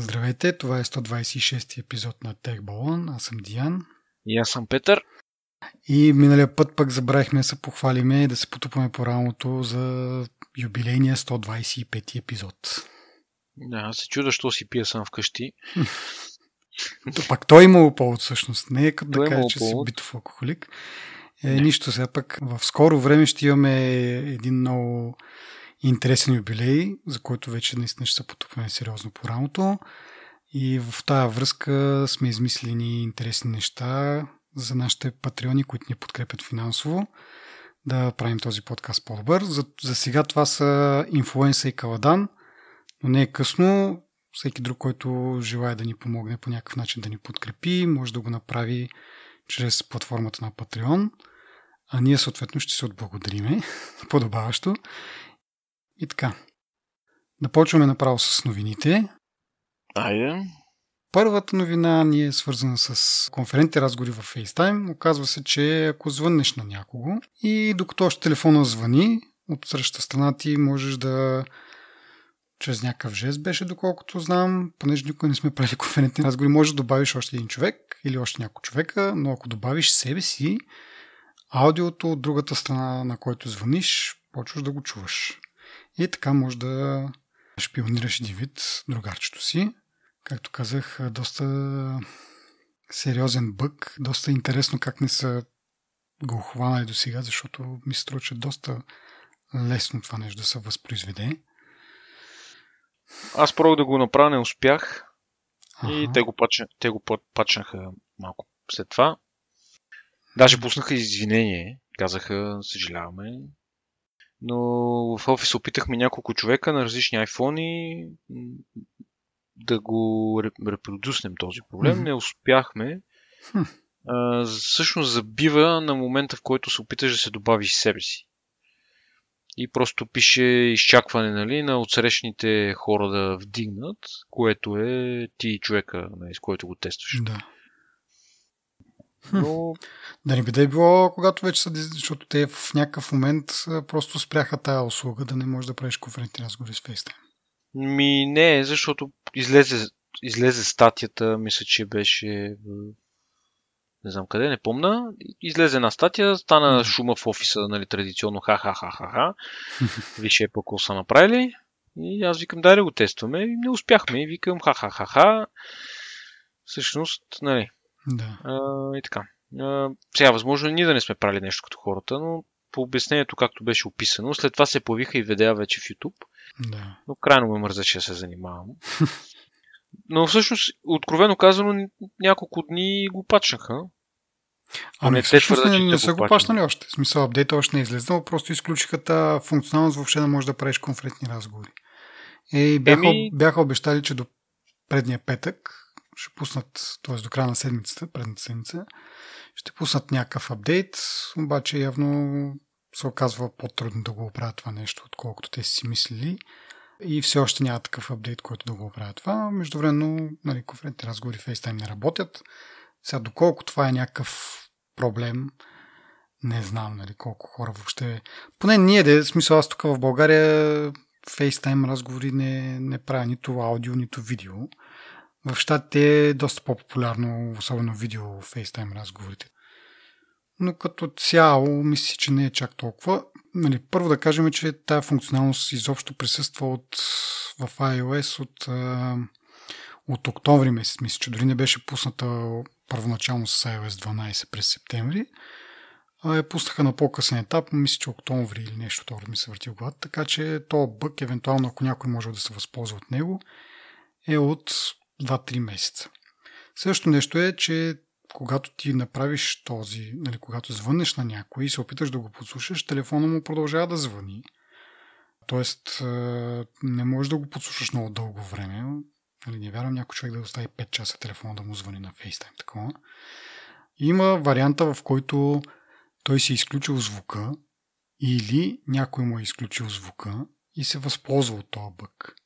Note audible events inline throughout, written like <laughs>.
Здравейте, това е 126 епизод на Тех Балон. Аз съм Диан. И аз съм Петър. И миналия път пък забравихме да се похвалиме и да се потупаме по рамото за юбилейния 125 епизод. Да, се чуда, що си пия сам вкъщи. То пак той имало повод всъщност. Не е като да Той каже, имало че си повод. битов алкохолик. Е, нищо сега пък. В скоро време ще имаме един много интересен юбилей, за който вече наистина ще се потупаме сериозно по рамото. И в тая връзка сме измислили ни интересни неща за нашите патреони, които ни подкрепят финансово, да правим този подкаст по-добър. За, за сега това са Инфлуенса и Каладан, но не е късно. Всеки друг, който желая да ни помогне по някакъв начин да ни подкрепи, може да го направи чрез платформата на Patreon. А ние съответно ще се отблагодариме <laughs> подобаващо. И така. Да почваме направо с новините. Айде. Първата новина ни е свързана с конферентни разговори в FaceTime. Оказва се, че ако звъннеш на някого и докато още телефона звъни, от среща страна ти можеш да чрез някакъв жест беше, доколкото знам, понеже никога не сме правили конферентни разговори, можеш да добавиш още един човек или още няколко човека, но ако добавиш себе си, аудиото от другата страна, на който звъниш, почваш да го чуваш. И така може да шпионираш един вид другарчето си. Както казах, доста сериозен бък. Доста интересно как не са го хванали до сега, защото ми се струва, че доста лесно това нещо да се възпроизведе. Аз пробвах да го направя, не успях. И Аха. те го, пачна, те го пачнаха малко след това. Даже пуснаха извинение. Казаха, съжаляваме. Но в офис опитахме няколко човека на различни м, да го ре- репродуснем този проблем. Мгм. Не успяхме. Хм. А, всъщност забива на момента, в който се опиташ да се добавиш себе си. И просто пише изчакване нали, на отсрещните хора да вдигнат, което е ти човека, нали, с който го тестваш. Да. Но <laughs> Да не би да е било, когато вече са, защото те в някакъв момент просто спряха тая услуга, да не можеш да правиш конферентни разговори с FaceTime. ми не, защото излезе, излезе статията, мисля, че беше не знам къде, не помна. Излезе една статия, стана шума в офиса, нали, традиционно ха-ха-ха-ха-ха. Виж е какво са направили. И аз викам, дай да го тестваме. И не успяхме. И викам, ха-ха-ха-ха. Всъщност, нали, Да. А, и така. А, сега, възможно ние да не сме правили нещо като хората, но по обяснението, както беше описано, след това се появиха и видеа вече в YouTube, Да. но крайно ме мързеше да се занимавам. Но всъщност, откровено казано, няколко дни го пачнаха. Ами всъщност не, че не са го пачнали още. В смисъл, апдейта още не е излезнал, просто изключиха тази функционалност, въобще да можеш да правиш конферентни разговори. Е, бяха, Еми- бяха обещали, че до предния петък ще пуснат, т.е. до края на седмицата, предната седмица, ще пуснат някакъв апдейт, обаче явно се оказва по-трудно да го оправят това нещо, отколкото те си мислили. И все още няма такъв апдейт, който да го оправя това. Междувременно, нали, конферентни разговори FaceTime не работят. Сега, доколко това е някакъв проблем, не знам, нали, колко хора въобще... Поне ние, де, смисъл аз тук в България FaceTime разговори не, не правя нито аудио, нито видео. В щатите е доста по-популярно, особено видео FaceTime разговорите. Но като цяло, мисля, че не е чак толкова. Нали, първо да кажем, че тази функционалност изобщо присъства от, в iOS от, от октомври месец. Мисля, че дори не беше пусната първоначално с iOS 12 през септември. А я пуснаха на по-късен етап, мисля, че октомври или нещо това ми се върти в главата. Така че то бък, евентуално ако някой може да се възползва от него, е от 2-3 месеца. Същото нещо е, че когато ти направиш този, нали, когато звъннеш на някой и се опиташ да го подслушаш, телефона му продължава да звъни. Тоест, не можеш да го подслушаш много дълго време. Нали, не вярвам някой човек да остави 5 часа телефона да му звъни на FaceTime. Такова. Има варианта, в който той си е изключил звука или някой му е изключил звука и се възползва от този бък.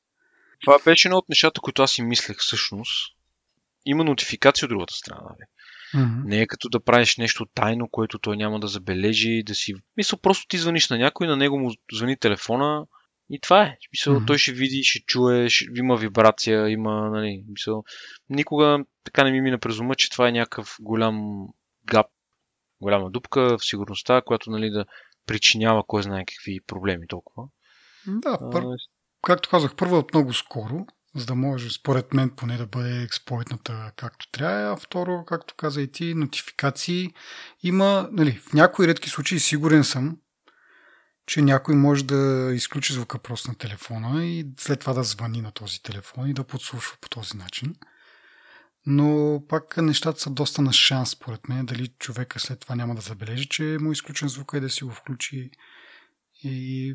Това беше едно от нещата, които аз си мислех всъщност. Има нотификация от другата страна. Нали? Mm-hmm. Не е като да правиш нещо тайно, което той няма да забележи, да си... Мисля, просто ти звъниш на някой, на него му звъни телефона И това е. Мисъл, Мгм. той ще види, ще чуе, ще, има вибрация, има, нали, мисъл. Никога така не ми мина през ума, че това е някакъв голям гап, голяма дупка в сигурността, която, нали, да причинява кой знае какви проблеми толкова. Да, пър, както казах, първо от много скоро, за да може, според мен, поне да бъде експлойтната както трябва. А второ, както каза и ти, нотификации. Има, нали, в някои редки случаи сигурен съм, че някой може да изключи звука просто на телефона и след това да звъни на този телефон и да подслушва по този начин. Но пак нещата са доста на шанс, според мен, дали човека след това няма да забележи, че му е изключен звука и да си го включи. И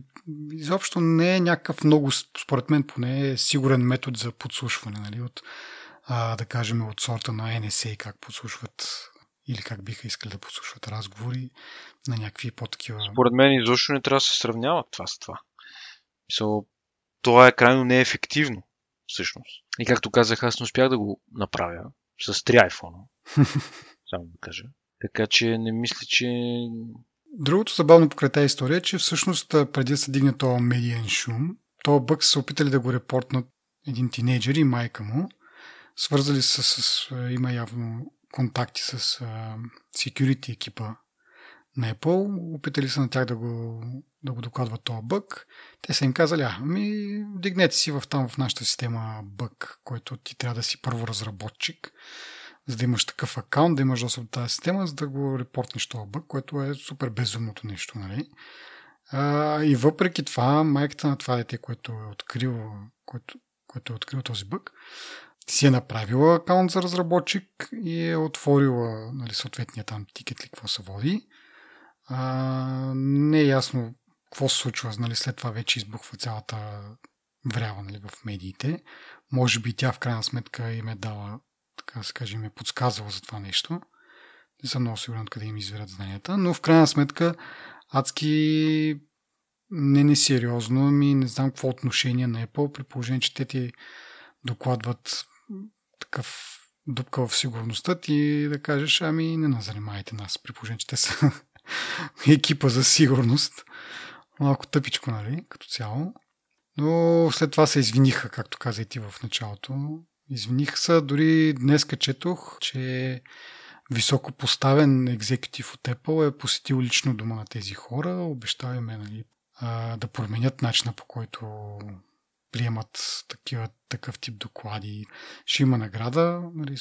изобщо не е някакъв много, според мен поне, е сигурен метод за подслушване, нали, от, а, да кажем, от сорта на NSA, как подслушват или как биха искали да подслушват разговори на някакви по-такива... Според мен изобщо не трябва да се сравнява това с това. Мисъл, това е крайно неефективно, всъщност. И както казах, аз не успях да го направя с три айфона. <laughs> Само да кажа. Така че не мисля, че... Другото забавно покрай тази история е, че всъщност преди да се дигне този медиен шум, този бък са опитали да го репортнат един тинейджър и майка му. Свързали се с, има явно контакти с security екипа на Apple. Опитали се на тях да го, да го докладват този бък. Те са им казали, а, ами, дигнете си в там в нашата система бък, който ти трябва да си първо разработчик, за да имаш такъв акаунт, да имаш достъп до тази система, за да го репортнеш този бък, което е супер безумното нещо, нали? А, и въпреки това, майката на това дете, което е открил, което, което е открил този бък, си е направила акаунт за разработчик и е отворила нали, съответния там тикет ли какво се води. А, не е ясно какво се случва, нали, след това вече избухва цялата врява нали, в медиите. Може би тя в крайна сметка им е дала, така да се каже, им е подсказала за това нещо. Не съм много сигурен къде им извират знанията, но в крайна сметка адски не несериозно, ами не знам какво отношение на Apple, при положение, че те ти докладват такъв дупка в сигурността ти да кажеш, ами не назанимайте нас, при положение, че те са <laughs> екипа за сигурност. Малко тъпичко, нали, като цяло. Но след това се извиниха, както каза и ти в началото. Извиниха се, дори днес четох, че високо поставен екзекутив от Apple е посетил лично дома на тези хора, обещава им е, нали, да променят начина по който приемат такива, такъв тип доклади. Ще има награда. Нали,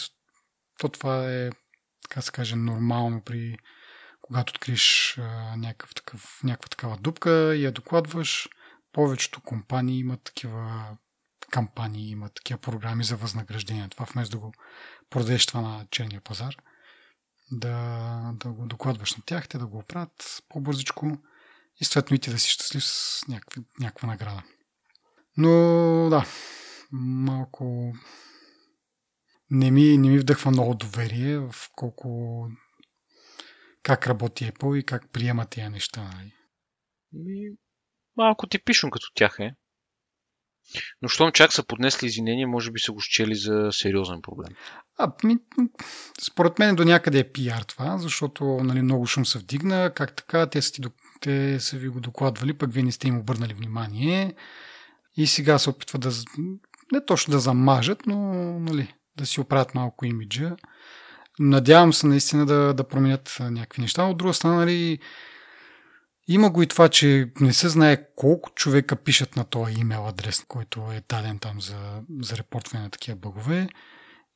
то това е, така се каже, нормално при когато откриеш някакъв такъв, някаква такава дупка и я докладваш. Повечето компании имат такива кампании, имат такива програми за възнаграждение. Това вместо да го продадеш това на черния пазар, да, да го докладваш на тях, те да го оправят по-бързичко и съответно и ти да си щастлив с някаква, някаква награда. Но да, малко не ми, не ми вдъхва много доверие в колко как работи Apple и как приема тези неща. нали. Малко типично като тях е. Но щом чак са поднесли извинения, може би са го счели за сериозен проблем. А, ми, според мен до някъде е пиар това, защото нали, много шум се вдигна. Как така? Те са, ти, те са ви го докладвали, пък вие не сте им обърнали внимание. И сега се опитват да... Не точно да замажат, но нали, да си оправят малко имиджа. Надявам се наистина да, да променят някакви неща. От друга страна, нали, има го и това, че не се знае колко човека пишат на този имейл адрес, който е даден там за, за репортване на такива бъгове.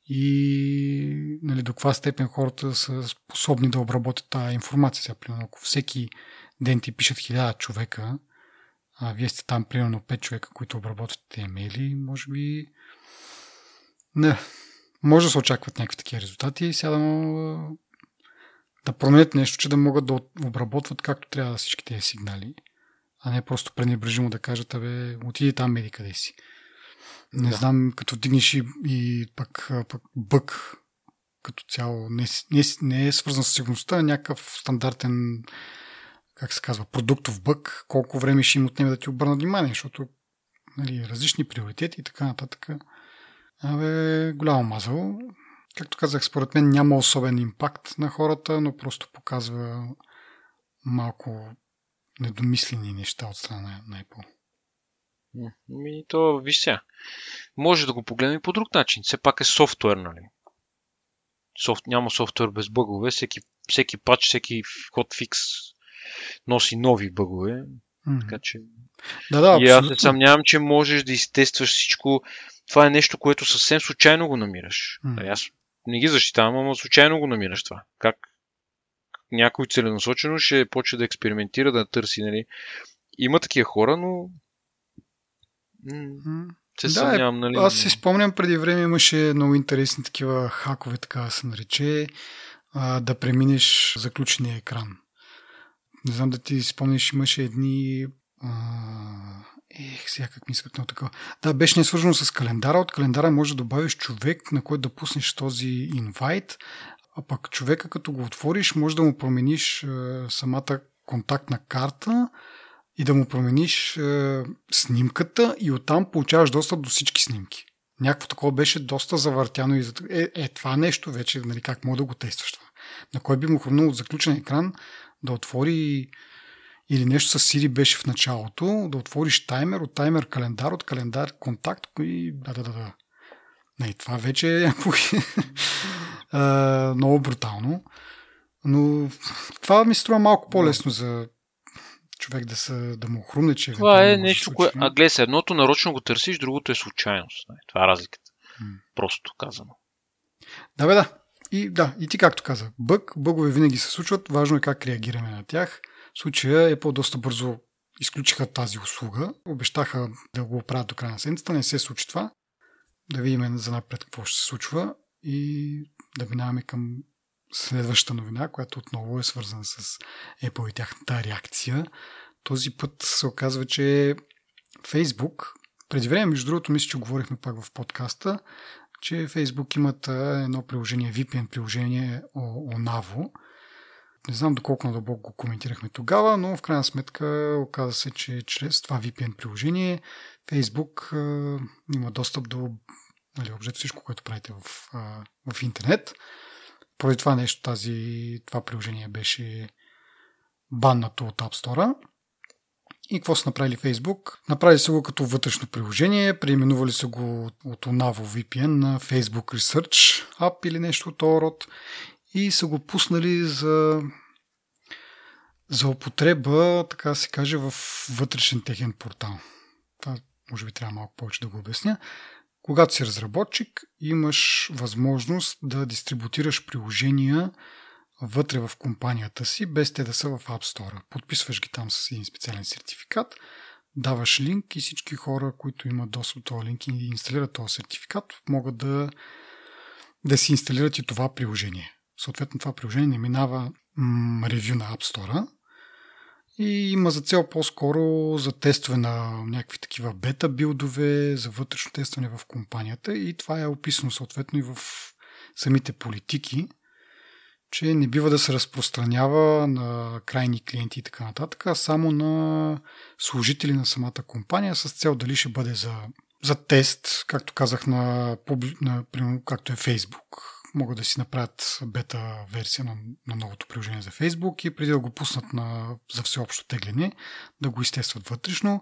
И нали, до каква степен хората са способни да обработят тази информация. Сега, примерно, ако всеки ден ти пишат хиляда човека, а вие сте там примерно 5 човека, които обработват имейли, може би не, може да се очакват някакви такива резултати. И сега да променят нещо, че да могат да обработват както трябва всички тези сигнали, а не просто пренебрежимо да кажат, абе, отиди там, меди къде си. Не Да. знам, като вдигнеш и, и пък, пък бък като цяло не, не, не е свързан с сигурността, а някакъв стандартен, как се казва, продуктов бък, колко време ще им отнеме да ти обърна внимание, защото нали, различни приоритети и така нататък. Абе, голямо мазало. Както казах, според мен няма особен импакт на хората, но просто показва малко недомислени неща от страна на Apple. Ми, то, виж сега. Може да го погледнем и по друг начин. Все пак е софтуер, нали? Софт, няма софтуер без бъгове. Всеки, всеки пач, всеки ход фикс носи нови бъгове. Мгм. Така че... Да, да, и аз се съмнявам, че можеш да изтестваш всичко. Това е нещо, което съвсем случайно го намираш. Нали, Аз не ги защитавам, ама случайно го намираш това. Как някой целенасочено ще почне да експериментира, да търси, нали? Има такива хора, но се Да, съмнявам, нали? Аз си спомням преди време имаше много интересни такива хакове, така да се нарече, а, да преминеш заключения екран. Не знам да ти спомняш, имаше едни... А, ех, сега как ми много такова. Да, беше не свързано с календара. От календара може да добавиш човек, на който да пуснеш този инвайт, а пък човека като го отвориш, може да му промениш а, самата контактна карта и да му промениш е, снимката и оттам получаваш достъп до всички снимки. Някакво такова беше доста завъртяно и е, е, това нещо вече, нали, как мога да го тестваш. На кой би му хрумнал от заключен екран да отвори или нещо с Siri беше в началото, да отвориш таймер, от таймер календар, от календар контакт и да, да, да, да. Не, това вече е <laughs> а, много брутално. Но това ми струва малко по-лесно за човек да, са, да му хрумне, че Това е нещо, случи. А гледай се, едното нарочно го търсиш, другото е случайност. нали? Това е разликата. М. Просто казано. Да, бе, да. И, да, и ти както каза, бъг, бъгове винаги се случват, важно е как реагираме на тях. В случая Apple доста бързо изключиха тази услуга, обещаха да го оправят до края на седмицата, не се случи това. Да видим за напред какво ще се случва и да минаваме към следващата новина, която отново е свързана с Apple и тяхната реакция. Този път се оказва, че Facebook, преди време, между другото, мисля, че говорихме пак в подкаста, че Facebook имат едно приложение, VPN приложение Onavo. Не знам доколко надълбоко го коментирахме тогава, но в крайна сметка оказа се, че чрез това VPN приложение Facebook а, има достъп до нали, общо всичко, което правите в, а, в интернет. Поради това нещо, тази, това приложение беше баннато от App Store. И какво са направили Facebook? Направили са го като вътрешно приложение, преименували са го от Onavo VPN на Facebook Research App или нещо от род и са го пуснали за, за употреба, така се каже, в вътрешен техен портал. Това може би трябва малко повече да го обясня. Когато си разработчик, имаш възможност да дистрибутираш приложения вътре в компанията си, без те да са в App Store. Подписваш ги там с един специален сертификат, даваш линк и всички хора, които имат достъп до този линк и инсталират този сертификат, могат да, да си инсталират и това приложение. Съответно, това приложение минава ревю на App Store и има за цел по-скоро за тестване на някакви такива бета билдове, за вътрешно тестване в компанията и това е описано съответно и в самите политики, че не бива да се разпространява на крайни клиенти и така нататък, а само на служители на самата компания с цел дали ще бъде за, за тест, както казах, на, на примерно, както е Facebook. Могат да си направят бета версия на, на новото приложение за Facebook и преди да го пуснат на, за всеобщо тегляне, да го изтестват вътрешно.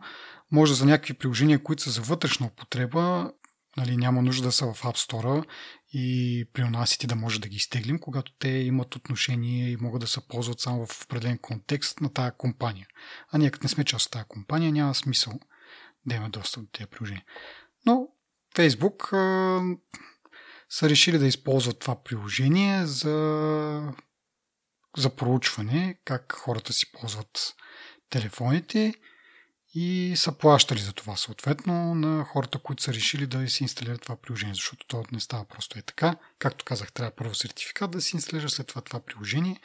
Може за някакви приложения, които са за вътрешна употреба, нали, няма нужда да са в App Store и при нас да може да ги изтеглим, когато те имат отношение и могат да се ползват само в определен контекст на тая компания. А ние като не сме част от тая компания, няма смисъл да имаме достъп до тези приложения. Но Facebook са решили да използват това приложение за, за проучване, как хората си ползват телефоните и са плащали за това съответно на хората, които са решили да си инсталират това приложение, защото то не става просто е така. Както казах, трябва първо сертификат да си инсталира след това това приложение.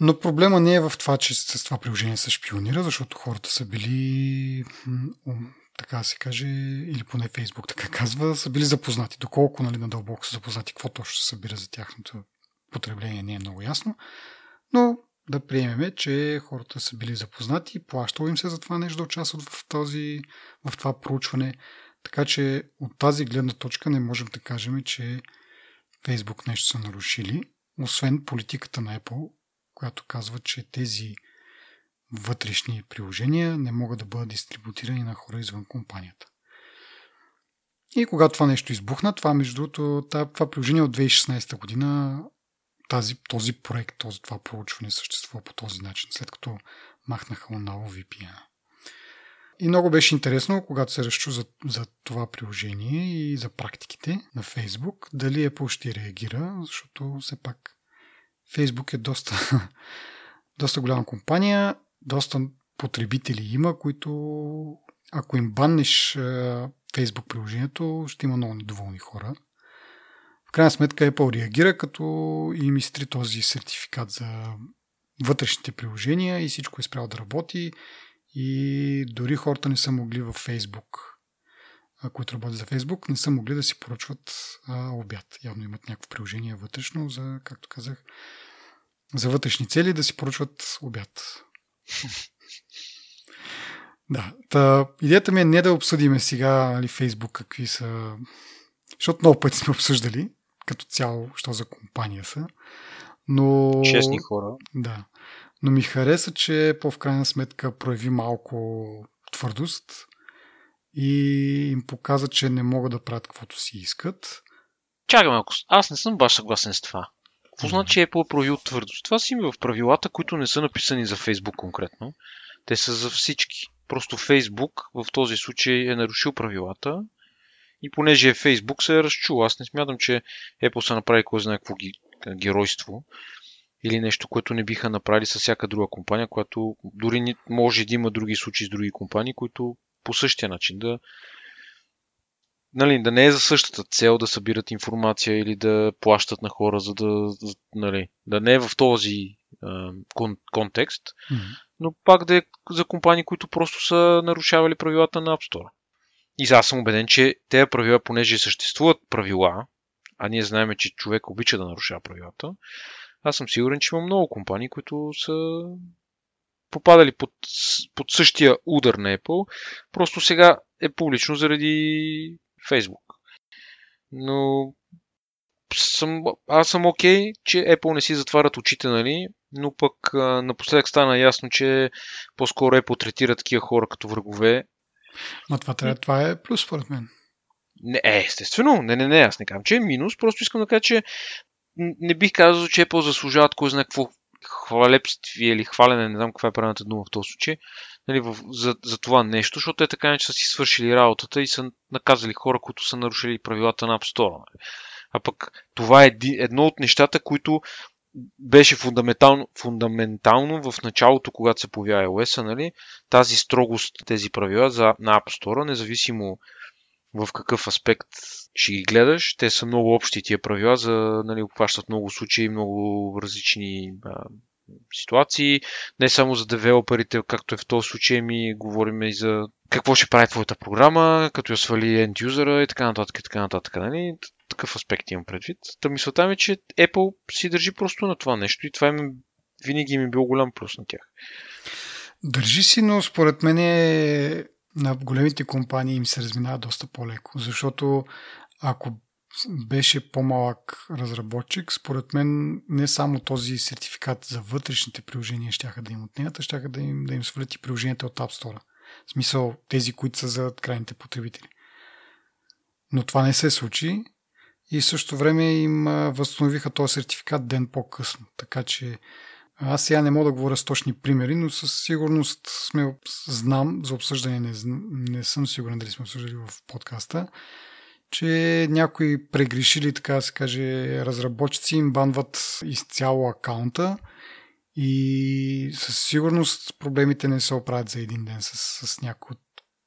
Но проблема не е в това, че с това приложение се шпионира, защото хората са били, така да се каже, или поне Фейсбук така казва, са били запознати. Доколко нали, надълбоко са запознати, какво точно се събира за тяхното потребление не е много ясно. Но да приемеме, че хората са били запознати, плащало им се за това нещо да участват в, този, в това проучване. Така че от тази гледна точка не можем да кажем, че Facebook нещо са нарушили, освен политиката на Apple, която казва, че тези вътрешни приложения не могат да бъдат дистрибутирани на хора извън компанията. И когато това нещо избухна, това между другото, това приложение от 2016 година, тази, този проект, този, това проучване съществува по този начин, след като махнаха отново VPN. И много беше интересно, когато се разчу за, за това приложение и за практиките на Facebook, дали Apple ще реагира, защото все пак Facebook е доста, <laughs> доста голяма компания, доста потребители има, които ако им баннеш Facebook приложението, ще има много недоволни хора. В крайна сметка Apple реагира, като им изтри този сертификат за вътрешните приложения и всичко е спрял да работи и дори хората не са могли във Facebook, които работят за Facebook, не са могли да си поръчват а, обяд. Явно имат някакво приложение вътрешно за, както казах, за вътрешни цели да си поръчват обяд. <laughs> да, та, идеята ми е не да обсъдиме сега нали, Facebook какви са, защото много пъти сме обсъждали като цяло, що за компания са. Но... Честни хора. Да. Но ми хареса, че по в крайна сметка прояви малко твърдост и им показа, че не могат да правят каквото си искат. Чакай малко, аз не съм баш съгласен с това. Какво значи е проявил твърдост? Това си има в правилата, които не са написани за Фейсбук конкретно. Те са за всички. Просто Фейсбук в този случай е нарушил правилата и понеже е Фейсбук се е разчул. Аз не смятам, че Apple са направи кой знае какво геройство или нещо, което не биха направили с всяка друга компания, която дори може да има други случаи с други компании, които по същия начин да нали, да не е за същата цел да събират информация или да плащат на хора, за да, нали, да не е в този а, кон, контекст, mm-hmm. но пак да е за компании, които просто са нарушавали правилата на App Store. И аз съм убеден, че тези правила, понеже съществуват правила, а ние знаем, че човек обича да нарушава правилата, аз съм сигурен, че има много компании, които са попадали под, под същия удар на Apple. Просто сега е публично заради Facebook. Но съм, аз съм окей, okay, че Apple не си затварят очите, нали? Но пък а, напоследък стана ясно, че по-скоро Apple третира такива хора като врагове. Ма това, трябва, това е плюс, според мен. Не, е, естествено. Не, не, не, аз не казвам, че е минус. Просто искам да кажа, че не бих казал, че Apple заслужават кой знае какво хвалепствие или хвалене, не знам каква е правилната дума в този случай, нали, в, за, за това нещо, защото те така не са си свършили работата и са наказали хора, които са нарушили правилата на App Store. Нали. А пък това е едно от нещата, които беше фундаментално, фундаментално в началото, когато се появява iOS, нали, тази строгост, тези правила за, на App Store, независимо в какъв аспект ще ги гледаш. Те са много общи тия правила, за нали, обхващат много случаи, много различни а, ситуации. Не само за девелоперите, както е в този случай, ми говорим и за какво ще прави твоята програма, като я свали end юзера и така нататък, така нататък. Нали? Такъв аспект имам предвид. Та мисълта ми е, че Apple си държи просто на това нещо и това им, винаги ми е бил голям плюс на тях. Държи си, но според мен е на големите компании им се разминава доста по-леко, защото ако беше по-малък разработчик, според мен не само този сертификат за вътрешните приложения ще да им отнемат, а ще да им, да им свалят и приложенията от App Store. В смисъл тези, които са за крайните потребители. Но това не се случи и в същото време им възстановиха този сертификат ден по-късно. Така че аз сега не мога да говоря с точни примери, но със сигурност сме, знам за обсъждане, не, не съм сигурен дали сме обсъждали в подкаста, че някои прегрешили, така да се каже, разработчици им банват изцяло акаунта и със сигурност проблемите не се оправят за един ден с, с някои от,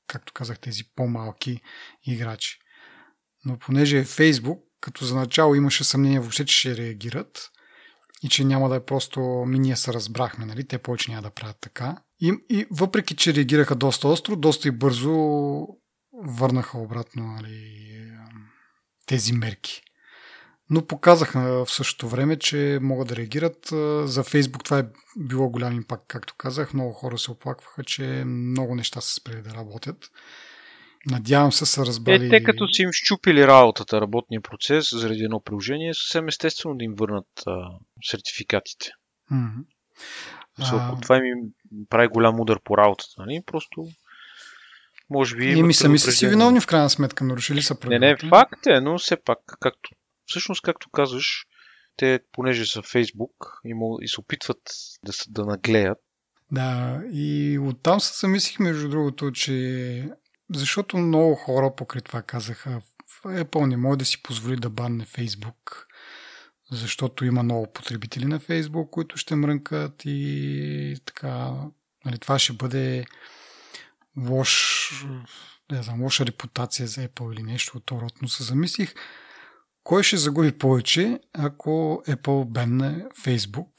както казах, тези по-малки играчи. Но понеже е Facebook, като за начало имаше съмнение въобще, че ще реагират, и че няма да е просто ми ние се разбрахме, нали? те повече няма да правят така. И, и въпреки, че реагираха доста остро, доста и бързо върнаха обратно нали, тези мерки. Но показаха в същото време, че могат да реагират. За Фейсбук това е било голям импакт, както казах. Много хора се оплакваха, че много неща са спрели да работят. Надявам се са разбрали... Е, те като си им щупили работата, работния процес заради едно приложение, съвсем естествено да им върнат а, сертификатите. Mm-hmm. А... Това ми прави голям удар по работата, нали? Просто може би... И ми сами са си виновни в крайна сметка, нарушили са правилата. Не, не, факт е, но все пак, както, всъщност, както казваш, те, понеже са Фейсбук и, му, и се опитват да, да наглеят. Да, и оттам се замислих, между другото, че защото много хора покрай това казаха, Apple не може да си позволи да банне Фейсбук, защото има много потребители на Фейсбук, които ще мрънкат и така, нали, това ще бъде лош, не знам, лоша репутация за Apple или нещо от род, но се замислих, кой ще загуби повече, ако Apple бенне Facebook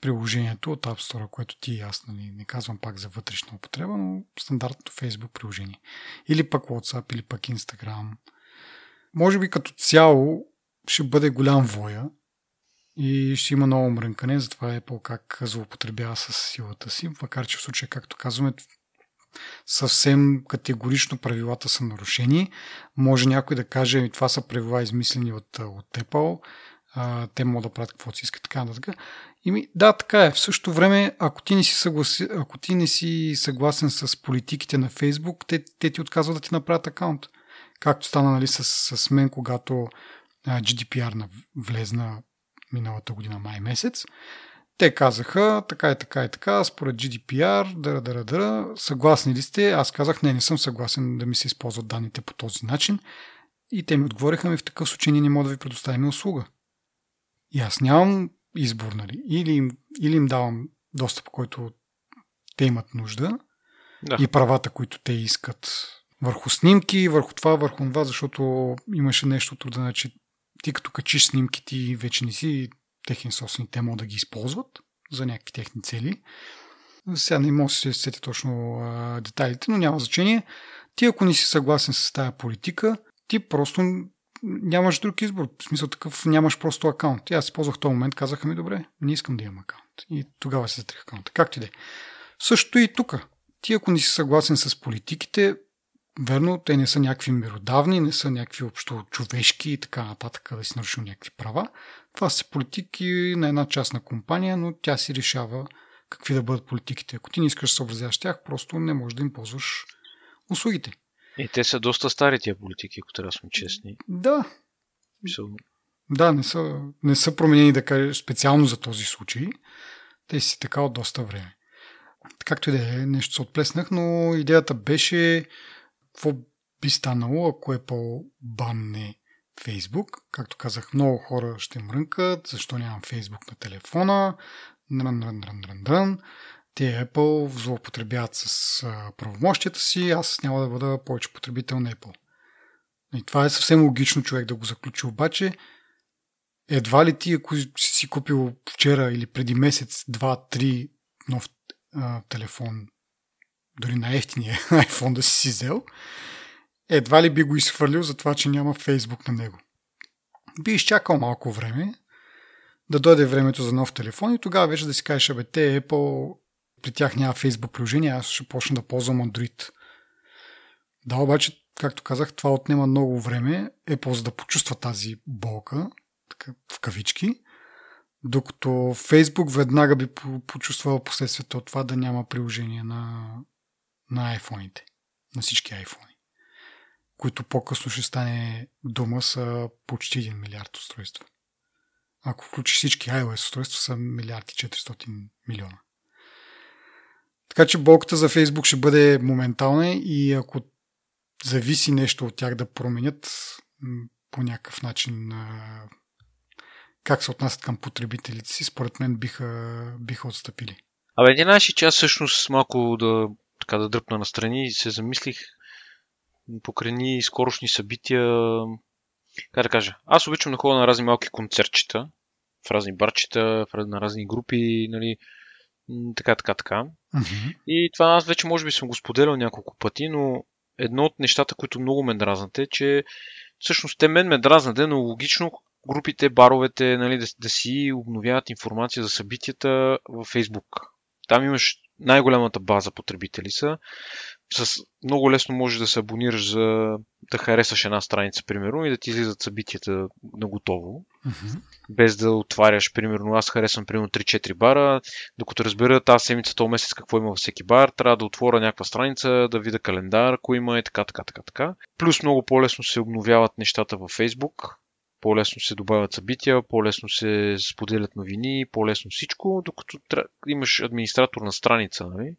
приложението от App Store, което ти и аз нали, не казвам пак за вътрешна употреба, но стандартното Facebook приложение. Или пък WhatsApp, или пък Instagram. Може би като цяло ще бъде голям воя и ще има много мрънкане, затова Apple как злоупотребява с силата си, макар че в случая, както казваме, съвсем категорично правилата са нарушени. Може някой да каже, и това са правила измислени от, от Apple, а, те могат да правят каквото си искат, така нататък. да, така е. В същото време, ако ти не си, съгласи, ако ти не си съгласен с политиките на Facebook, те, те ти отказват да ти направят акаунт. Както стана нали, с, с мен, когато GDPR влезна миналата година май месец. Те казаха така и така и така, според GDPR, дъра, дъра, дъра, съгласни ли сте? Аз казах, не, не съм съгласен да ми се използват данните по този начин. И те ми отговориха ми в такъв случай ние не можем да ви предоставим услуга. И аз нямам избор, нали? Или им, или им давам достъп, който те имат нужда да. и правата, които те искат върху снимки, върху това, върху това, защото имаше нещо трудно, значи ти като качиш снимки, ти вече не си техни собствени, те могат да ги използват за някакви техни цели. Сега не мога да се сети точно а, детайлите, но няма значение. Ти ако не си съгласен с тази политика, ти просто нямаш друг избор. В смисъл такъв, нямаш просто акаунт. И аз използвах този момент, казаха ми, добре, не искам да имам акаунт. И тогава се затрих акаунта. Както и да е. Също и тук. Ти ако не си съгласен с политиките, верно, те не са някакви миродавни, не са някакви общо човешки и така нататък, да си нарушил някакви права. Това са политики на една частна компания, но тя си решава какви да бъдат политиките. Ако ти не искаш да съобразяваш тях, просто не можеш да им ползваш услугите. И те са доста стари тия политики, ако трябва да сме честни. Да. Да, не са, не са променени, да кажа, специално за този случай. Те си така от доста време. Както и да е, нещо се отплеснах, но идеята беше какво би станало, ако е по-банне Фейсбук. Както казах, много хора ще мрънкат, защо нямам Фейсбук на телефона. Нрън, нрън, нрън, нрън, нрън. Те Apple злоупотребяват с правомощията си, аз няма да бъда повече потребител на Apple. И това е съвсем логично човек да го заключи, обаче едва ли ти, ако си купил вчера или преди месец, два, три нов а, телефон, дори на ефтиния <laughs> iPhone да си си взел, едва ли би го изхвърлил за това, че няма Фейсбук на него. Би изчакал малко време, да дойде времето за нов телефон и тогава вече да си кажеш, абе, те Apple, при тях няма Facebook приложение, аз ще почна да ползвам Android. Да, обаче, както казах, това отнема много време Apple за да почувства тази болка, така, в кавички, докато Facebook веднага би почувствал последствията от това да няма приложение на, на iPhone-ите, на всички iPhone които по-късно ще стане дума са почти 1 милиард устройства. Ако включиш всички iOS устройства са милиарди 400 милиона. Така че болката за Facebook ще бъде моментална и ако зависи нещо от тях да променят по някакъв начин как се отнасят към потребителите си, според мен биха, биха отстъпили. Абе, знаеш, че аз всъщност малко да, така да дръпна настрани и се замислих покрайни скорошни събития. Как да кажа? Аз обичам да ходя на разни малки концертчета, в разни барчета, на разни групи, нали, така, така, така. Mm-hmm. И това аз вече може би съм го споделял няколко пъти, но едно от нещата, които много ме дразнат е, че всъщност те мен ме дразнат, но логично групите, баровете, нали, да, да си обновяват информация за събитията във Facebook. Там имаш най-голямата база потребители са с много лесно можеш да се абонираш за да харесаш една страница, примерно, и да ти излизат събитията на готово. Mm-hmm. Без да отваряш, примерно, аз харесвам примерно 3-4 бара, докато разбера тази седмица, този месец какво има във всеки бар, трябва да отворя някаква страница, да видя календар, ако има и така, така, така, така. Плюс много по-лесно се обновяват нещата във Facebook, по-лесно се добавят събития, по-лесно се споделят новини, по-лесно всичко, докато имаш администратор на страница, нали?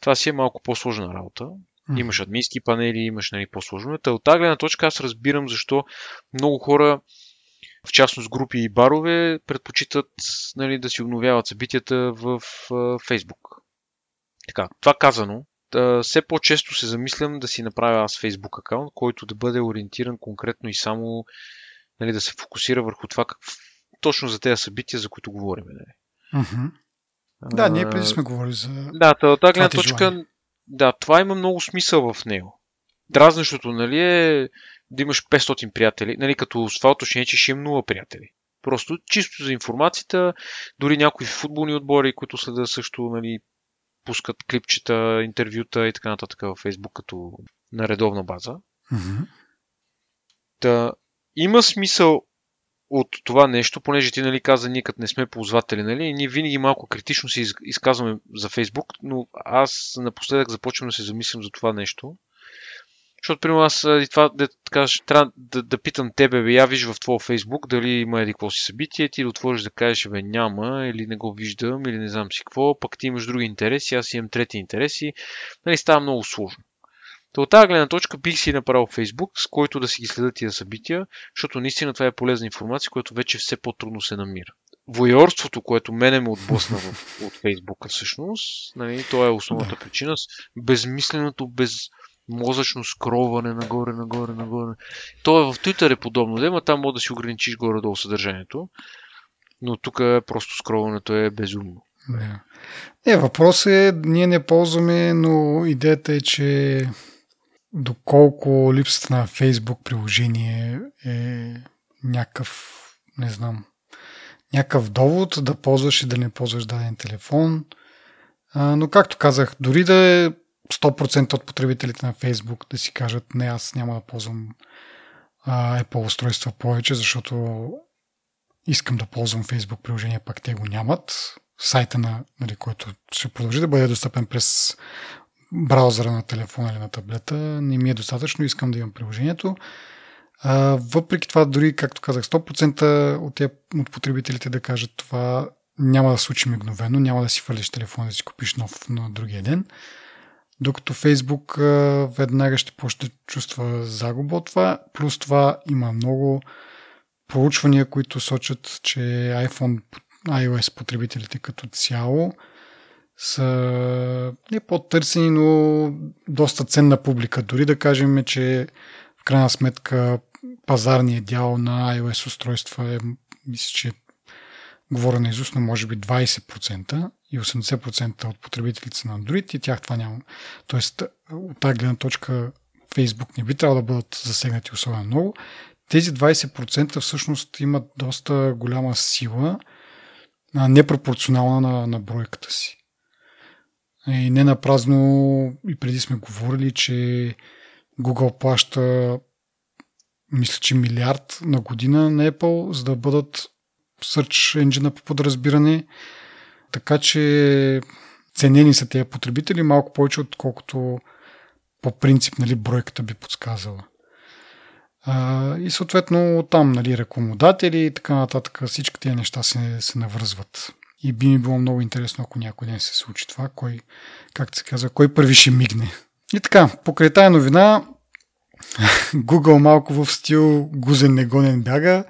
Това си е малко по-сложна работа. Mm. Имаш админски панели, имаш нали, по-сложно. Та от тази гледна точка аз разбирам защо много хора, в частност групи и барове, предпочитат нали, да си обновяват събитията в Фейсбук. Така, това казано, да, все по-често се замислям да си направя аз Facebook акаунт, който да бъде ориентиран конкретно и само нали, да се фокусира върху това как, точно за тези събития, за които говорим. Нали. Mm-hmm. Да, ние преди сме говорили за. Да, от тази гледна точка, желание. да, това има много смисъл в него. Дразнещото, нали, е да имаш 500 приятели, нали, като с това уточнение, че ще имам 0 приятели. Просто чисто за информацията, дори някои футболни отбори, които следа също, нали, пускат клипчета, интервюта и така нататък във Фейсбук като на редовна база. Mm-hmm. Да, има смисъл от това нещо, понеже ти нали, каза, ние като не сме ползватели, нали, ние винаги малко критично се изказваме за Фейсбук, но аз напоследък започвам да се замислям за това нещо. Защото, примерно, аз и това, да, така, трябва да, да, питам тебе, бе, я виж в твоя Фейсбук, дали има еди какво си събитие, ти да отвориш да кажеш, бе, няма, или не го виждам, или не знам си какво, пък ти имаш други интереси, аз имам трети интереси. Нали, става много сложно. То от тази гледна точка бих си направил Facebook, с който да си ги следят тия събития, защото наистина това е полезна информация, която вече все по-трудно се намира. Воерството, което мене ме отблъсна в, <laughs> от Фейсбука всъщност, нали, то е основната причина. Безмисленото, безмозъчно скроване нагоре, нагоре, нагоре. То е в Twitter е подобно, да, има там може да си ограничиш горе-долу съдържанието, но тук е просто скроването е безумно. Не. Не, въпрос е, ние не ползваме, но идеята е, че доколко липсата на Facebook приложение е някакъв, не знам, някакъв довод да ползваш и да не ползваш даден телефон. А, но както казах, дори да е 100% от потребителите на Facebook да си кажат не, аз няма да ползвам а, Apple устройства повече, защото искам да ползвам Facebook приложение, пак те го нямат. Сайта на, нали, който ще продължи да бъде достъпен през браузъра на телефона или на таблета не ми е достатъчно, искам да имам приложението. А, въпреки това, дори, както казах, 100% от, тя, от потребителите да кажат това няма да случи мигновено, няма да си фалиш телефона да си купиш нов на другия ден. Докато Фейсбук веднага ще почне чувства загуба от това. Плюс това има много проучвания, които сочат, че iPhone, iOS потребителите като цяло са не по-търсени, но доста ценна публика. Дори да кажем, че в крайна сметка пазарният дял на iOS устройства е, мисля, че говоря на изусно, може би 20% и 80% от потребителите са на Android и тях това няма. Тоест, от тази гледна точка Facebook не би трябвало да бъдат засегнати особено много. Тези 20% всъщност имат доста голяма сила, непропорционална на, на бройката си. И не на празно и преди сме говорили, че Google плаща мисля, че милиард на година на Apple, за да бъдат Search engine по подразбиране. Така че ценени са тези потребители малко повече, отколкото по принцип нали, бройката би подсказала. А, и съответно там нали, рекламодатели и така нататък всички тези неща се, се навързват. И би ми било много интересно, ако някой ден се случи това, кой, как се казва, кой първи ще мигне. И така, покрай тая новина, <laughs> Google малко в стил гузен негонен бяга.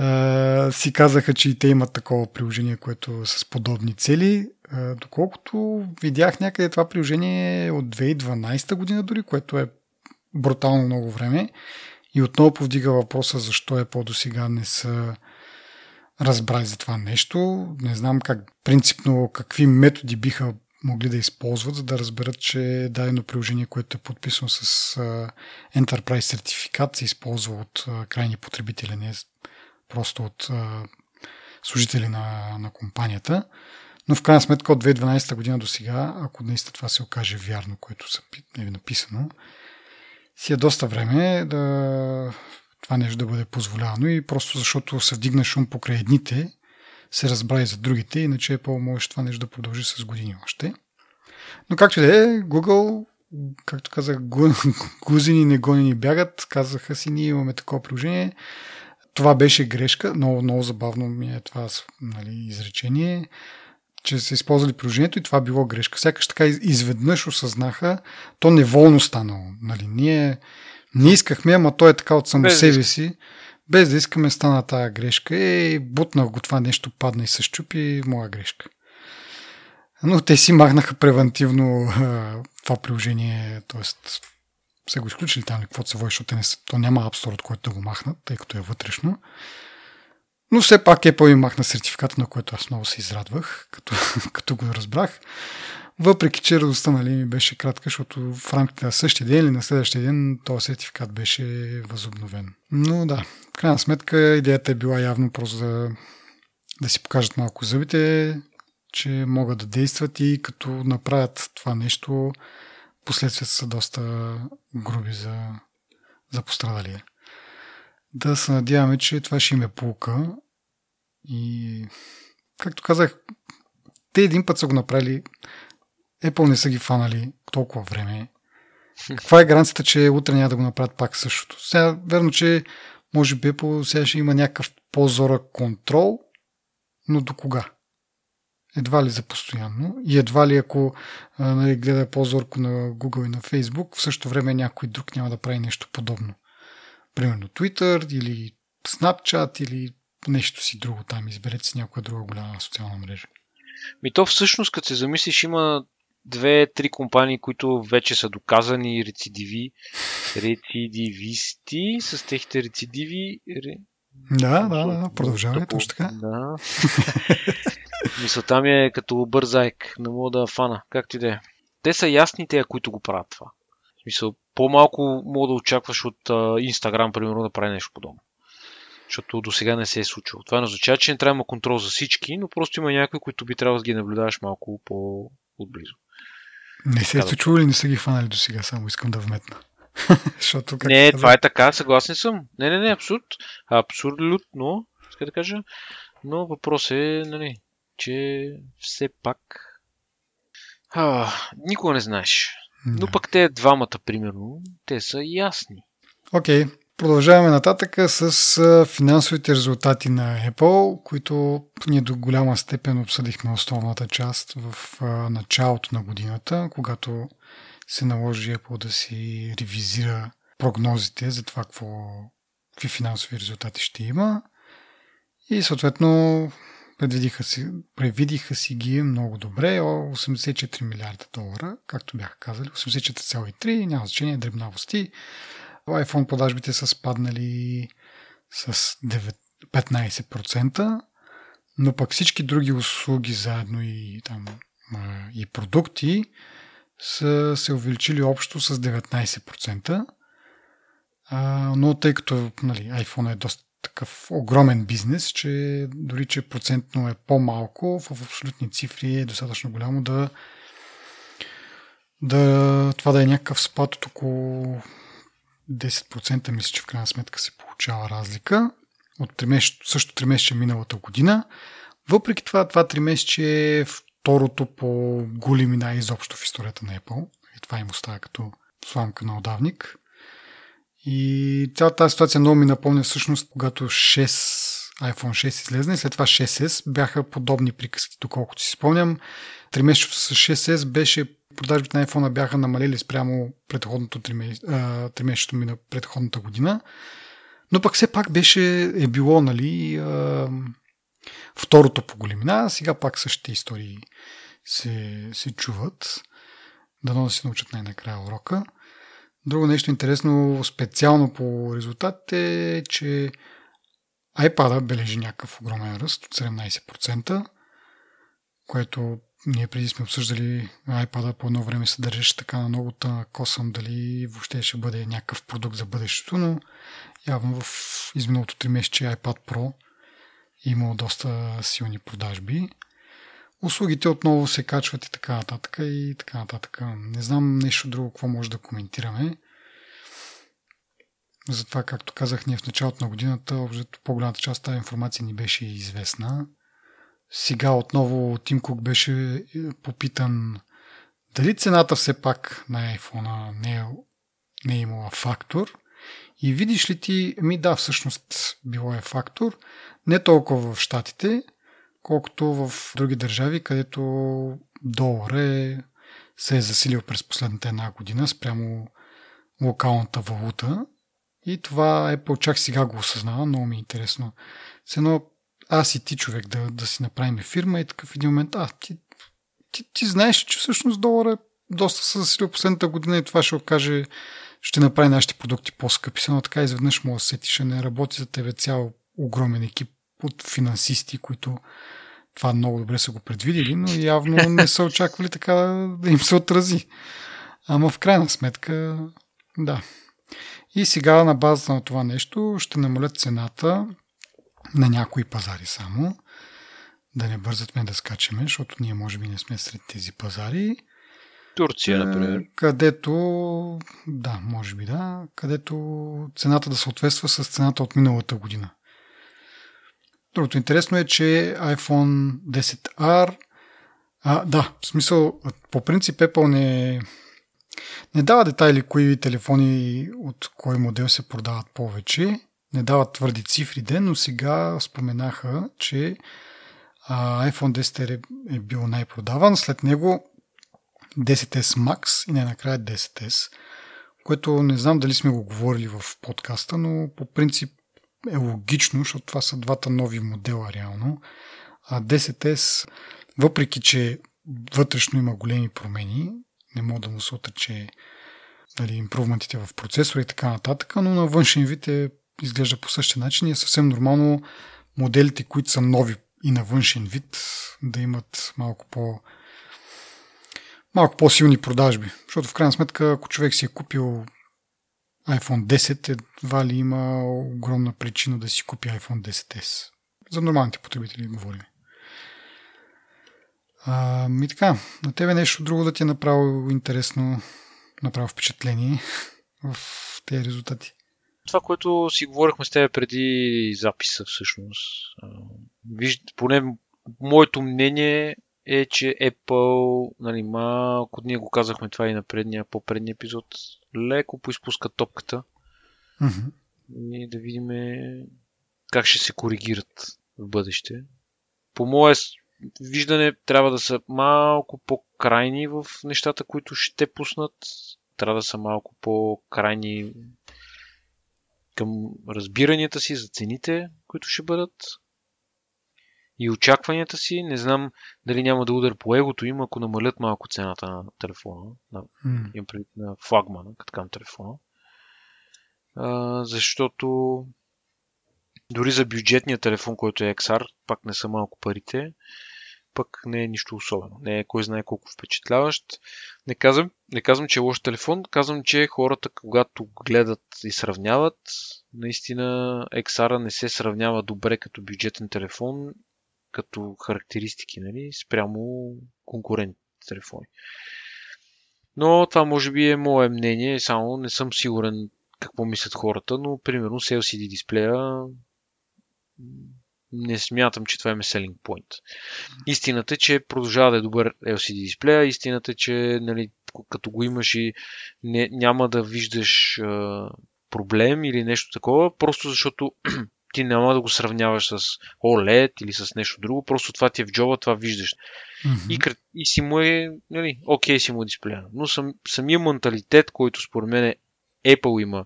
Uh, си казаха, че и те имат такова приложение, което е с подобни цели. Uh, доколкото видях някъде това приложение е от 2012 година дори, което е брутално много време. И отново повдига въпроса защо е по-до сега не са разбрали за това нещо. Не знам как принципно какви методи биха могли да използват, за да разберат, че дадено приложение, което е подписано с Enterprise сертификат, се използва от крайни потребители, не просто от служители на, на компанията. Но в крайна сметка от 2012 година до сега, ако наистина това се окаже вярно, което е написано, си е доста време да това нещо да бъде позволявано и просто защото се вдигна шум покрай едните, се разбра и за другите, иначе е по-може това нещо да продължи с години още. Но както и да е, Google, както казах, <laughs> гузини не бягат, казаха си, ние имаме такова приложение. Това беше грешка, много, много забавно ми е това нали, изречение, че са използвали приложението и това било грешка. Сякаш така изведнъж осъзнаха, то неволно станало. Нали. Ние не искахме, ама то е така от само без себе си. Без да искаме стана тази грешка. Е, бутнах го това нещо, падна и се щупи, моя грешка. Но те си махнаха превентивно това приложение, т.е. са го изключили там, каквото се води, защото не, то няма Store, от който да го махнат, тъй като е вътрешно. Но все пак Apple им махна сертификата, на което аз много се израдвах, като, <laughs> като го разбрах. Въпреки, че радостта нали, ми беше кратка, защото в рамките на същия ден или на следващия ден този сертификат беше възобновен. Но да, в крайна сметка идеята е била явно просто да, да си покажат малко зъбите, че могат да действат и като направят това нещо, последствията са доста груби за, за пострадалия. Да се надяваме, че това ще им е полка и както казах, те един път са го направили Apple не са ги фанали толкова време. Каква е гаранцията, че утре няма да го направят пак същото? Сега, верно, че може би Apple сега ще има някакъв по-зорък контрол, но до кога? Едва ли за постоянно. И едва ли ако нали, гледа по-зорко на Google и на Facebook, в същото време някой друг няма да прави нещо подобно. Примерно Twitter или Snapchat или нещо си друго там. Изберете си някоя друга голяма социална мрежа. Ми то всъщност, като се замислиш, има две-три компании, които вече са доказани рецидиви, рецидивисти с техните рецидиви. Да, да, да, продължаваме точно така. Да. <laughs> Мисълта ми е като бързайк, не мога да фана, както и да е. Те са ясни те, които го правят това. В смисъл, по-малко мога да очакваш от Инстаграм, примерно, да прави нещо подобно. Защото до сега не се е случило. Това не означава, че не трябва да има контрол за всички, но просто има някои, които би трябвало да ги наблюдаваш малко по-отблизо. Не се е случило ли не са ги фанали до сега, само искам да вметна. <laughs> Защото, как не, това е така, съгласен съм. Не, не, не, абсурд. Абсолютно, иска да кажа. Но въпрос е, нали, че все пак а, никога не знаеш. Но пък те двамата, примерно, те са ясни. Окей, okay. Продължаваме нататък с финансовите резултати на Apple, които ние до голяма степен обсъдихме основната част в началото на годината, когато се наложи Apple да си ревизира прогнозите за това какво, какви финансови резултати ще има. И съответно предвидиха си, предвидиха си ги много добре. 84 милиарда долара, както бяха казали. 84,3, няма значение, дребнавости iPhone продажбите са спаднали с 9, 15%, но пък всички други услуги заедно и, там, и продукти са се увеличили общо с 19%. А, но тъй като нали, iPhone е доста такъв огромен бизнес, че дори че процентно е по-малко, в абсолютни цифри е достатъчно голямо да, да това да е някакъв спад от около 10% мисля, че в крайна сметка се получава разлика от 3 месец, също 3 месеца миналата година. Въпреки това, това 3 месеца е второто по големина изобщо в историята на Apple. И това им остава като сламка на отдавник. И цялата тази ситуация много ми напомня всъщност, когато 6, iPhone 6 излезна и след това 6S бяха подобни приказки, доколкото си спомням. Тримесечето с 6S беше продажбите на iPhone бяха намалели спрямо предходното тримесечето ми на предходната година. Но пък все пак беше, е било, нали, второто по големина. Сега пак същите истории се, се чуват. Дано да се научат най-накрая урока. Друго нещо интересно, специално по резултатите е, че iPad бележи някакъв огромен ръст от 17%, което ние преди сме обсъждали iPad по едно време се държеше така на много косъм дали въобще ще бъде някакъв продукт за бъдещето, но явно в изминалото 3 месече iPad Pro е доста силни продажби. услугите отново се качват и така нататък и така нататък. Не знам нещо друго, какво може да коментираме. Затова, както казах, ние в началото на годината, по-голямата част тази информация ни беше известна. Сега отново Тим Кук беше е, попитан дали цената все пак на iPhone не е, не е имала фактор. И видиш ли ти, ми да, всъщност било е фактор, не толкова в Штатите, колкото в други държави, където долар е, се е засилил през последната една година спрямо локалната валута. И това е чак сега го осъзнава, много ми е интересно. С едно аз и ти човек да, да си направим фирма и такъв един момент, а, ти, ти, ти знаеш, че всъщност долара е доста се засилил последната година и това ще окаже, ще направи нашите продукти по-скъпи. Само така изведнъж може да сетиш, не работи за тебе цял огромен екип от финансисти, които това много добре са го предвидили, но явно не са очаквали така да им се отрази. Ама в крайна сметка, да. И сега на базата на това нещо ще намалят цената на някои пазари само. Да не бързат да скачаме, защото ние може би не сме сред тези пазари. Турция, е, например. Където, да, може би да, където цената да съответства с цената от миналата година. Другото интересно е, че iPhone 10R а, да, в смисъл, по принцип Apple не, не дава детайли кои телефони от кой модел се продават повече. Не дават твърди цифри ден, но сега споменаха, че а, iPhone 10 е, е бил най-продаван. След него 10S Max и най-накрая 10S, което не знам дали сме го говорили в подкаста, но по принцип е логично, защото това са двата нови модела реално. А 10S, въпреки че вътрешно има големи промени, не мога да му се отрече нали, в процесора и така нататък, но на външен вид е, изглежда по същия начин и е съвсем нормално моделите, които са нови и на външен вид, да имат малко по малко по-силни продажби. Защото в крайна сметка, ако човек си е купил iPhone 10 едва ли има огромна причина да си купи iPhone 10s. За нормалните потребители говорим. А, ми така, на тебе нещо друго да ти е направило интересно, направо впечатление <laughs> в тези резултати. Това, което си говорихме с теб преди записа всъщност. Виж, поне моето мнение е, че Apple, нали, малко ние го казахме това и на предния, по-предния епизод, леко поизпускат топката. Mm-hmm. И да видим как ще се коригират в бъдеще. По мое виждане трябва да са малко по-крайни в нещата, които ще пуснат. Трябва да са малко по-крайни към разбиранията си за цените, които ще бъдат и очакванията си. Не знам дали няма да удар по егото им, ако намалят малко цената на телефона, на, mm. на флагмана, така на телефона. А, защото дори за бюджетния телефон, който е XR, пак не са малко парите, пък не е нищо особено. Не е кой знае колко впечатляващ. Не казвам, не казвам че е лош телефон, казвам, че хората, когато гледат и сравняват, наистина XR не се сравнява добре като бюджетен телефон като характеристики, нали, спрямо конкурентните телефони. Но това може би е мое мнение, само не съм сигурен какво мислят хората, но примерно с LCD дисплея не смятам, че това е selling point. Истината е, че продължава да е добър LCD дисплея, истината е, че нали, като го имаш и не, няма да виждаш а, проблем или нещо такова, просто защото <clears throat> ти няма да го сравняваш с OLED или с нещо друго, просто това ти е в джоба, това виждаш. Mm-hmm. И, и си му е, нали, окей си му е дисплея. Но сам, самия менталитет, който според мен Apple има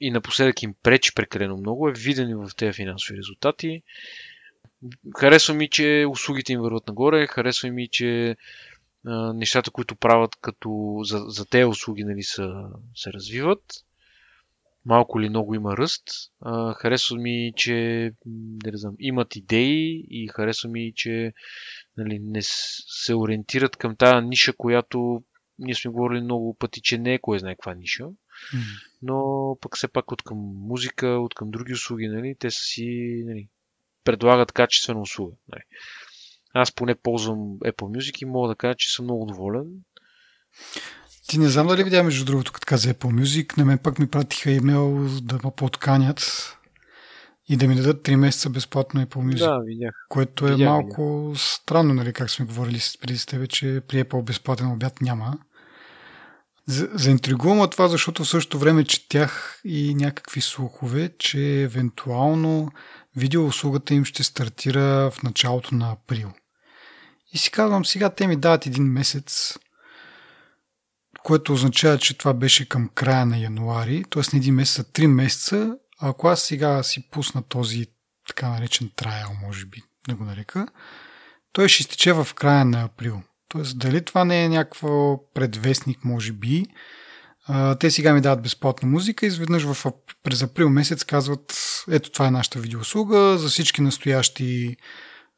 и напоследък им пречи прекалено много, е виден и в тези финансови резултати. Харесва ми, че услугите им върват нагоре, харесва ми, че а, нещата, които правят като за, за тези услуги нали, са, се развиват малко или много има ръст. А, харесва ми, че не знам, имат идеи и харесва ми, че нали, не се ориентират към тази ниша, която ние сме говорили много пъти, че не е кой знае каква ниша. Но пък все пак от към музика, от към други услуги, нали, те са си нали, предлагат качествена услуга. Нали. Аз поне ползвам Apple Music и мога да кажа, че съм много доволен. Ти не знам дали видя, между другото, като каза Apple Music, на мен пък ми пратиха имейл да ме подканят и да ми дадат 3 месеца безплатно Apple Music. Да, видях. Което е Видях, малко странно, нали, как сме говорили преди с тебе, че при Apple безплатен обяд няма. За- Заинтригувам това, защото в същото време четях и някакви слухове, че евентуално видеоуслугата им ще стартира в началото на април. И си казвам, сега те ми дават един месец, което означава, че това беше към края на януари, т.е. не един месец, а три месеца. Ако аз сега си пусна този така наречен трайл, може би да го нарека, той ще изтече в края на април. Тоест, дали това не е някакво предвестник, може би, те сега ми дават безплатна музика изведнъж в, през април месец казват, ето това е нашата видеоуслуга, за всички настоящи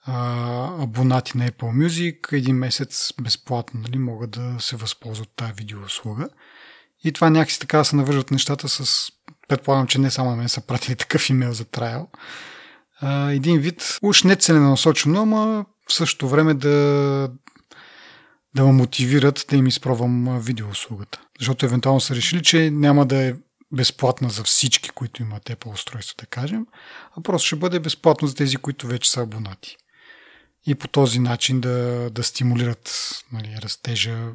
а, абонати на Apple Music, един месец безплатно нали, могат да се възползват тази видеоуслуга. И това някакси така се навържат нещата с... Предполагам, че не само на мен са пратили такъв имейл за трайл. Един вид, уж не целенасочено, ама в същото време да, да ме мотивират да им изпробвам видеоуслугата. Защото евентуално са решили, че няма да е безплатна за всички, които имат Apple устройство, да кажем, а просто ще бъде безплатно за тези, които вече са абонати. И по този начин да, да стимулират нали, растежа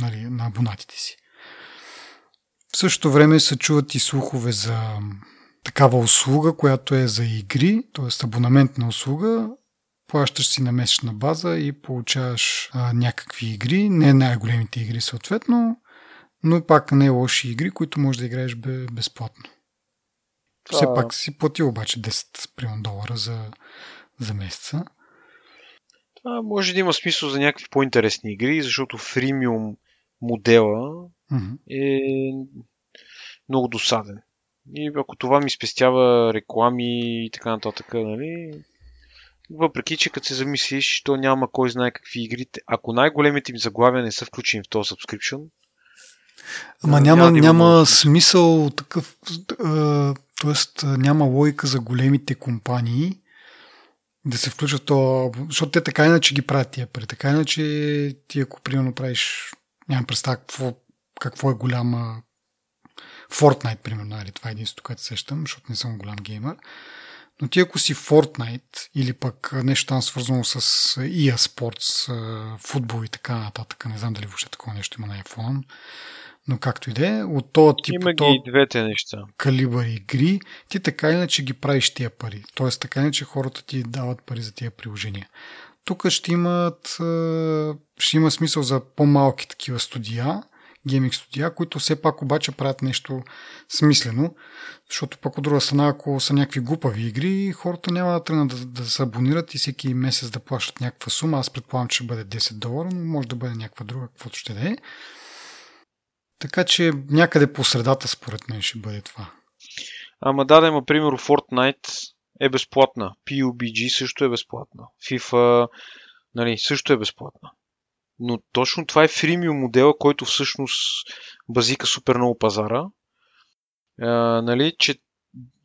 нали, на абонатите си. В същото време се чуват и слухове за такава услуга, която е за игри, т.е. абонаментна услуга. Плащаш си на месечна база и получаваш а, някакви игри, не най-големите игри съответно, но пак не лоши игри, които можеш да играеш бе- безплатно. Това- Все пак си платил обаче 10 примерно, долара за, за месеца. Това може да има смисъл за някакви по-интересни игри, защото фримиум модела Мгм. е много досаден. И ако това ми спестява реклами и така нататък, нали, въпреки, че като се замислиш, то няма кой знае какви игри. Ако най-големите им заглавия не са включени в този subscription, Ама няма, няма няма смисъл такъв, т.е. няма логика за големите компании да се включат то, защото те така иначе ги правят тия пари. Така иначе ти ако примерно правиш, нямам представа какво, какво е голяма Fortnite, примерно, нали, това е единството, което сещам, защото не съм голям геймер. Но ти ако си Fortnite или пък нещо там свързано с EA Sports, футбол и така нататък, не знам дали въобще такова нещо има на iPhone, но както и да е, от този тип, има и двете неща. калибър игри, ти така иначе ги правиш тия пари. Тоест така иначе хората ти дават пари за тия приложения. Тук ще имат, ще има смисъл за по-малки такива студия, гейминг студия, които все пак обаче правят нещо смислено, защото пък от друга страна, ако са някакви глупави игри, хората няма да тръгнат да, да се абонират и всеки месец да плащат някаква сума. Аз предполагам, че ще бъде 10 долара, но може да бъде някаква друга, каквото ще да е. Така че някъде по средата, според мен, ще бъде това. Ама да, да има, примерно, Fortnite е безплатна. PUBG също е безплатна. FIFA нали, също е безплатна. Но точно това е фримиум модела, който всъщност базика супер много пазара. А, нали, че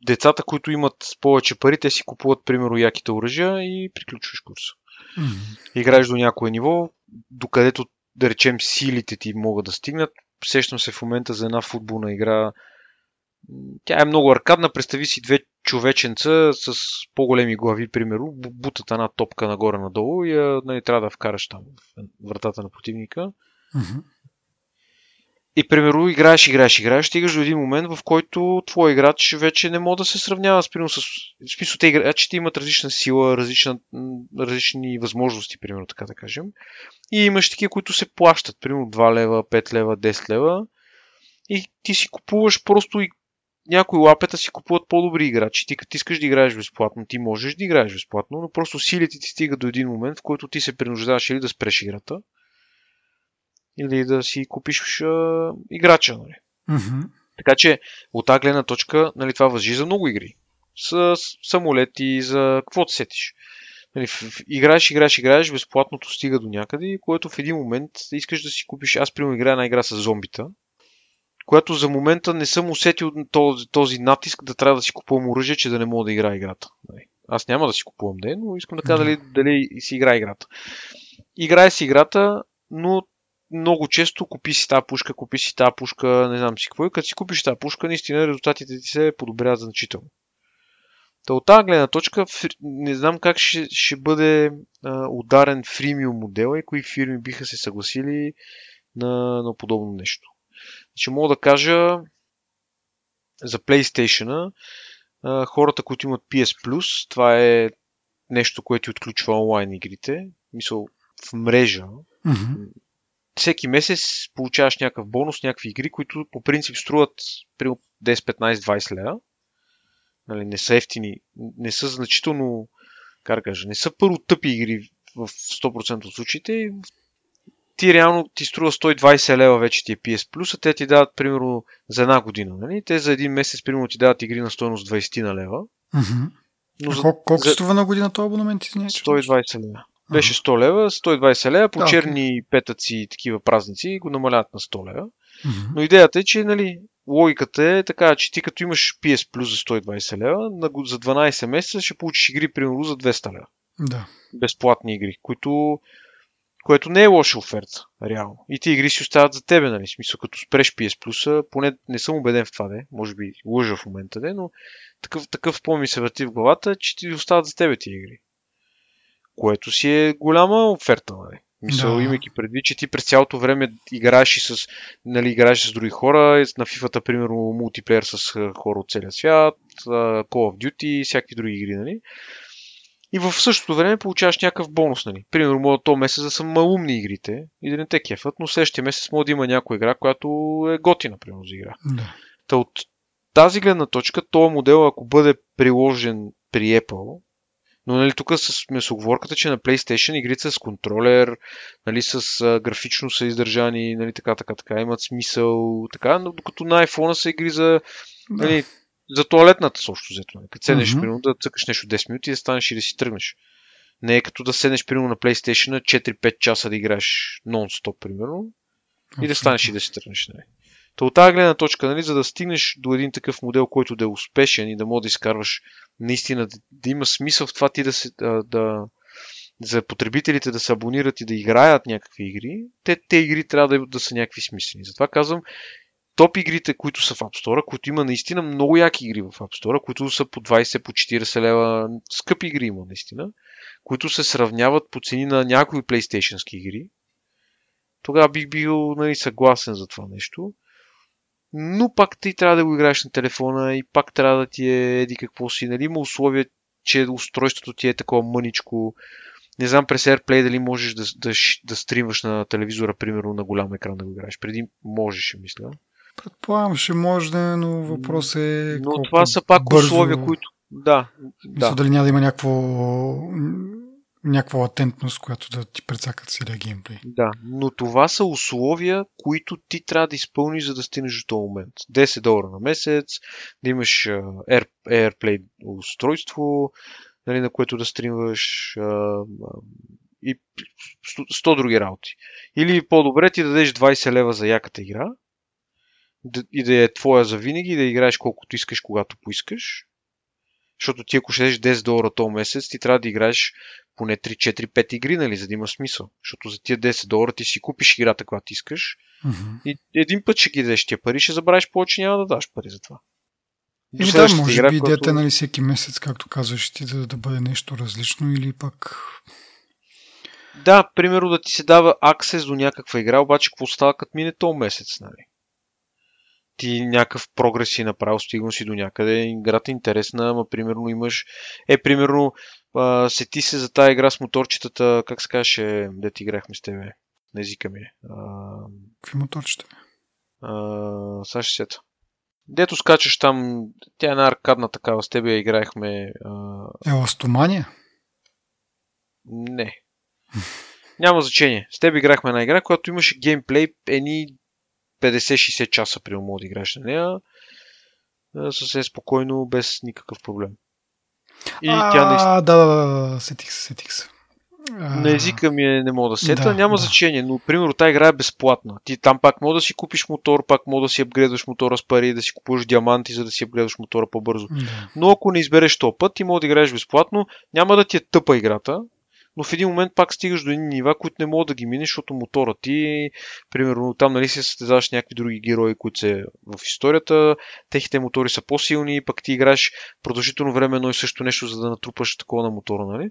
децата, които имат повече пари, те си купуват, примерно, яките оръжия и приключваш курса. Играеш до някое ниво, докъдето, да речем, силите ти могат да стигнат. Сещам се в момента за една футболна игра. Тя е много аркадна. Представи си две човеченца с по-големи глави, примерно, бу- бутат една топка нагоре-надолу и я, нали, трябва да вкараш там в вратата на противника. Мгм. И примерно играеш, играеш, играеш, стигаш до един момент, в който твой играч вече не може да се сравнява с, примерно, с... В смисъл, те играчите имат различна сила, различна, различни възможности, примерно, така да кажем. И имаш такива, които се плащат, примерно 2 лева, 5 лева, 10 лева. И ти си купуваш просто и някои лапета си купуват по-добри играчи. Ти като искаш да играеш безплатно, ти можеш да играеш безплатно, но просто силите ти стигат до един момент, в който ти се принуждаваш или да спреш играта, или да си купиш а, играча. Нали. Мгм. Така че от тази гледна точка нали, това въжи за много игри. С, с самолети, за какво те сетиш. Нали, в, играеш, играеш, играеш, безплатното стига до някъде, което в един момент искаш да си купиш. Аз примерно играя една игра с зомбита, която за момента не съм усетил този, този натиск да трябва да си купувам оръжие, че да не мога да играя играта. Нали. Аз няма да си купувам де, но искам да кажа дали, дали си игра играта. Играе си играта, но много често купи си тази пушка, купи си тази пушка, не знам си какво. И като си купиш тази пушка, наистина резултатите ти се подобряват значително. Та от тази гледна точка не знам как ще, ще бъде а, ударен фримиум модел и кои фирми биха се съгласили на, на подобно нещо. Ще мога да кажа за PlayStation, а, хората, които имат PS Plus, това е нещо, което отключва онлайн игрите, мисъл в мрежа. Mm-hmm. Всеки месец получаваш някакъв бонус, някакви игри, които по принцип струват при 10, 15, 20 лева нали, не са ефтини, не са значително, как да кажа, не са първо тъпи игри в 100% от случаите. Ти реално ти струва 120 лева вече ти е PS Plus, а те ти дават примерно за една година. Нали? Те за един месец примерно ти дават игри на стоеност 20 на лева. Mm-hmm. Но за, колко, колко за... струва на година този абонамент? Извиня, 120 лева. Беше 100 лева, 120 лева, по да, черни okay. петъци и такива празници го намаляват на 100 лева. Mm-hmm. Но идеята е, че нали, логиката е така, че ти като имаш PS Plus за 120 лева, за 12 месеца ще получиш игри, примерно, за 200 лева. Да. Безплатни игри, които което не е лоша оферта, реално. И ти игри си остават за тебе, нали? Смисъл, като спреш PS Plus, поне не съм убеден в това, де. може би лъжа в момента, де, но такъв, такъв по-ми се върти в главата, че ти остават за тебе ти игри. Което си е голяма оферта, нали? Мисъл, да. имайки предвид, че ти през цялото време играеш и с, нали, играеш с други хора, на FIFA, примерно, мултиплеер с хора от целия свят, Call of Duty, всякакви други игри, нали? И в същото време получаваш някакъв бонус, нали? Примерно, моят то месец да са малумни игрите и да не те кефат, но следващия месец може да има някоя игра, която е готина, примерно, за игра. Да. Та от тази гледна точка, този модел, ако бъде приложен при Apple, но нали, тук с оговорката, че на PlayStation игрите с контролер, нали, с а, графично са издържани, нали, така, така, така, имат смисъл, така, но докато на iPhone са игри за, нали, за туалетната също взето. Нали. Като седнеш, mm-hmm. примерно, да цъкаш нещо 10 минути и да станеш и да си тръгнеш. Не е като да седнеш, примерно, на PlayStation 4-5 часа да играеш нон-стоп, примерно, и да станеш и да си тръгнеш. Нали. Та от тази гледна точка, нали, за да стигнеш до един такъв модел, който да е успешен и да може да изкарваш наистина да, да има смисъл в това ти да се, да, да, за потребителите да се абонират и да играят някакви игри, те, те игри трябва да, да са някакви смислени. Затова казвам, топ игрите, които са в App Store, които има наистина много яки игри в App Store, които са по 20, по 40 лева, скъпи игри има наистина, които се сравняват по цени на някои PlayStation игри, тогава бих бил нали, съгласен за това нещо но пак ти трябва да го играеш на телефона и пак трябва да ти е еди какво си. Нали има условия, че устройството ти е такова мъничко. Не знам през AirPlay дали можеш да, да, да стримваш на телевизора, примерно на голям екран да го играеш. Преди можеше, мисля. Предполагам, ще може да, но въпрос е. Но това са пак бързо... условия, които. Да. Мисля, да. дали няма да има някакво някаква латентност, която да ти прецакат целия геймплей. Да, но това са условия, които ти трябва да изпълниш, за да стигнеш до този момент. 10 долара на месец, да имаш Air, AirPlay устройство, нали, на което да стримваш и 100 други работи. Или по-добре ти да дадеш 20 лева за яката игра и да е твоя за винаги, да играеш колкото искаш, когато поискаш. Защото ти ако ще 10 долара този месец, ти трябва да играеш поне 3-4-5 игри, нали, за да има смисъл. Защото за тия 10 долара ти си купиш играта, която искаш mm-hmm. и един път ще ги дадеш тия пари, ще забравиш повече, няма да даш пари за това. Еми да, може игра, би идеята която... нали, всеки месец, както казваш ти, да, да бъде нещо различно или пък... Да, примерно да ти се дава аксес до някаква игра, обаче какво става като мине този месец, нали? Ти някакъв прогрес си направил, стигнал си до някъде, играта е интересна, ама примерно имаш... Е, примерно, а, сети се за тази игра с моторчетата, как се каже, де ти играхме с тебе, на езика ми. А... Какви моторчета? А, сега ще сета. Дето скачаш там, тя е една аркадна такава, с тебе играехме. А... Еластомания? Не. Няма значение. С теб играхме една игра, която имаше геймплей, едни 50-60 часа, при мога да играеш на нея съвсем спокойно, без никакъв проблем. И а, тя наистина... да, да, да, сетих се, сетих се. На езика ми е, не мога да сета, да, няма да. значение, но примерно тази игра е безплатна. Ти там пак мога да си купиш мотор, пак мога да си апгрейдваш мотора с пари, да си купуваш диаманти, за да си апгрейдваш мотора по-бързо. Да. Но ако не избереш този път, ти може да играеш безплатно, няма да ти е тъпа играта, но в един момент пак стигаш до едни нива, които не могат да ги минеш, защото мотора ти, примерно там нали се състезаваш някакви други герои, които са в историята, техните мотори са по-силни, пък ти играеш продължително време едно и също нещо, за да натрупаш такова на мотора, нали?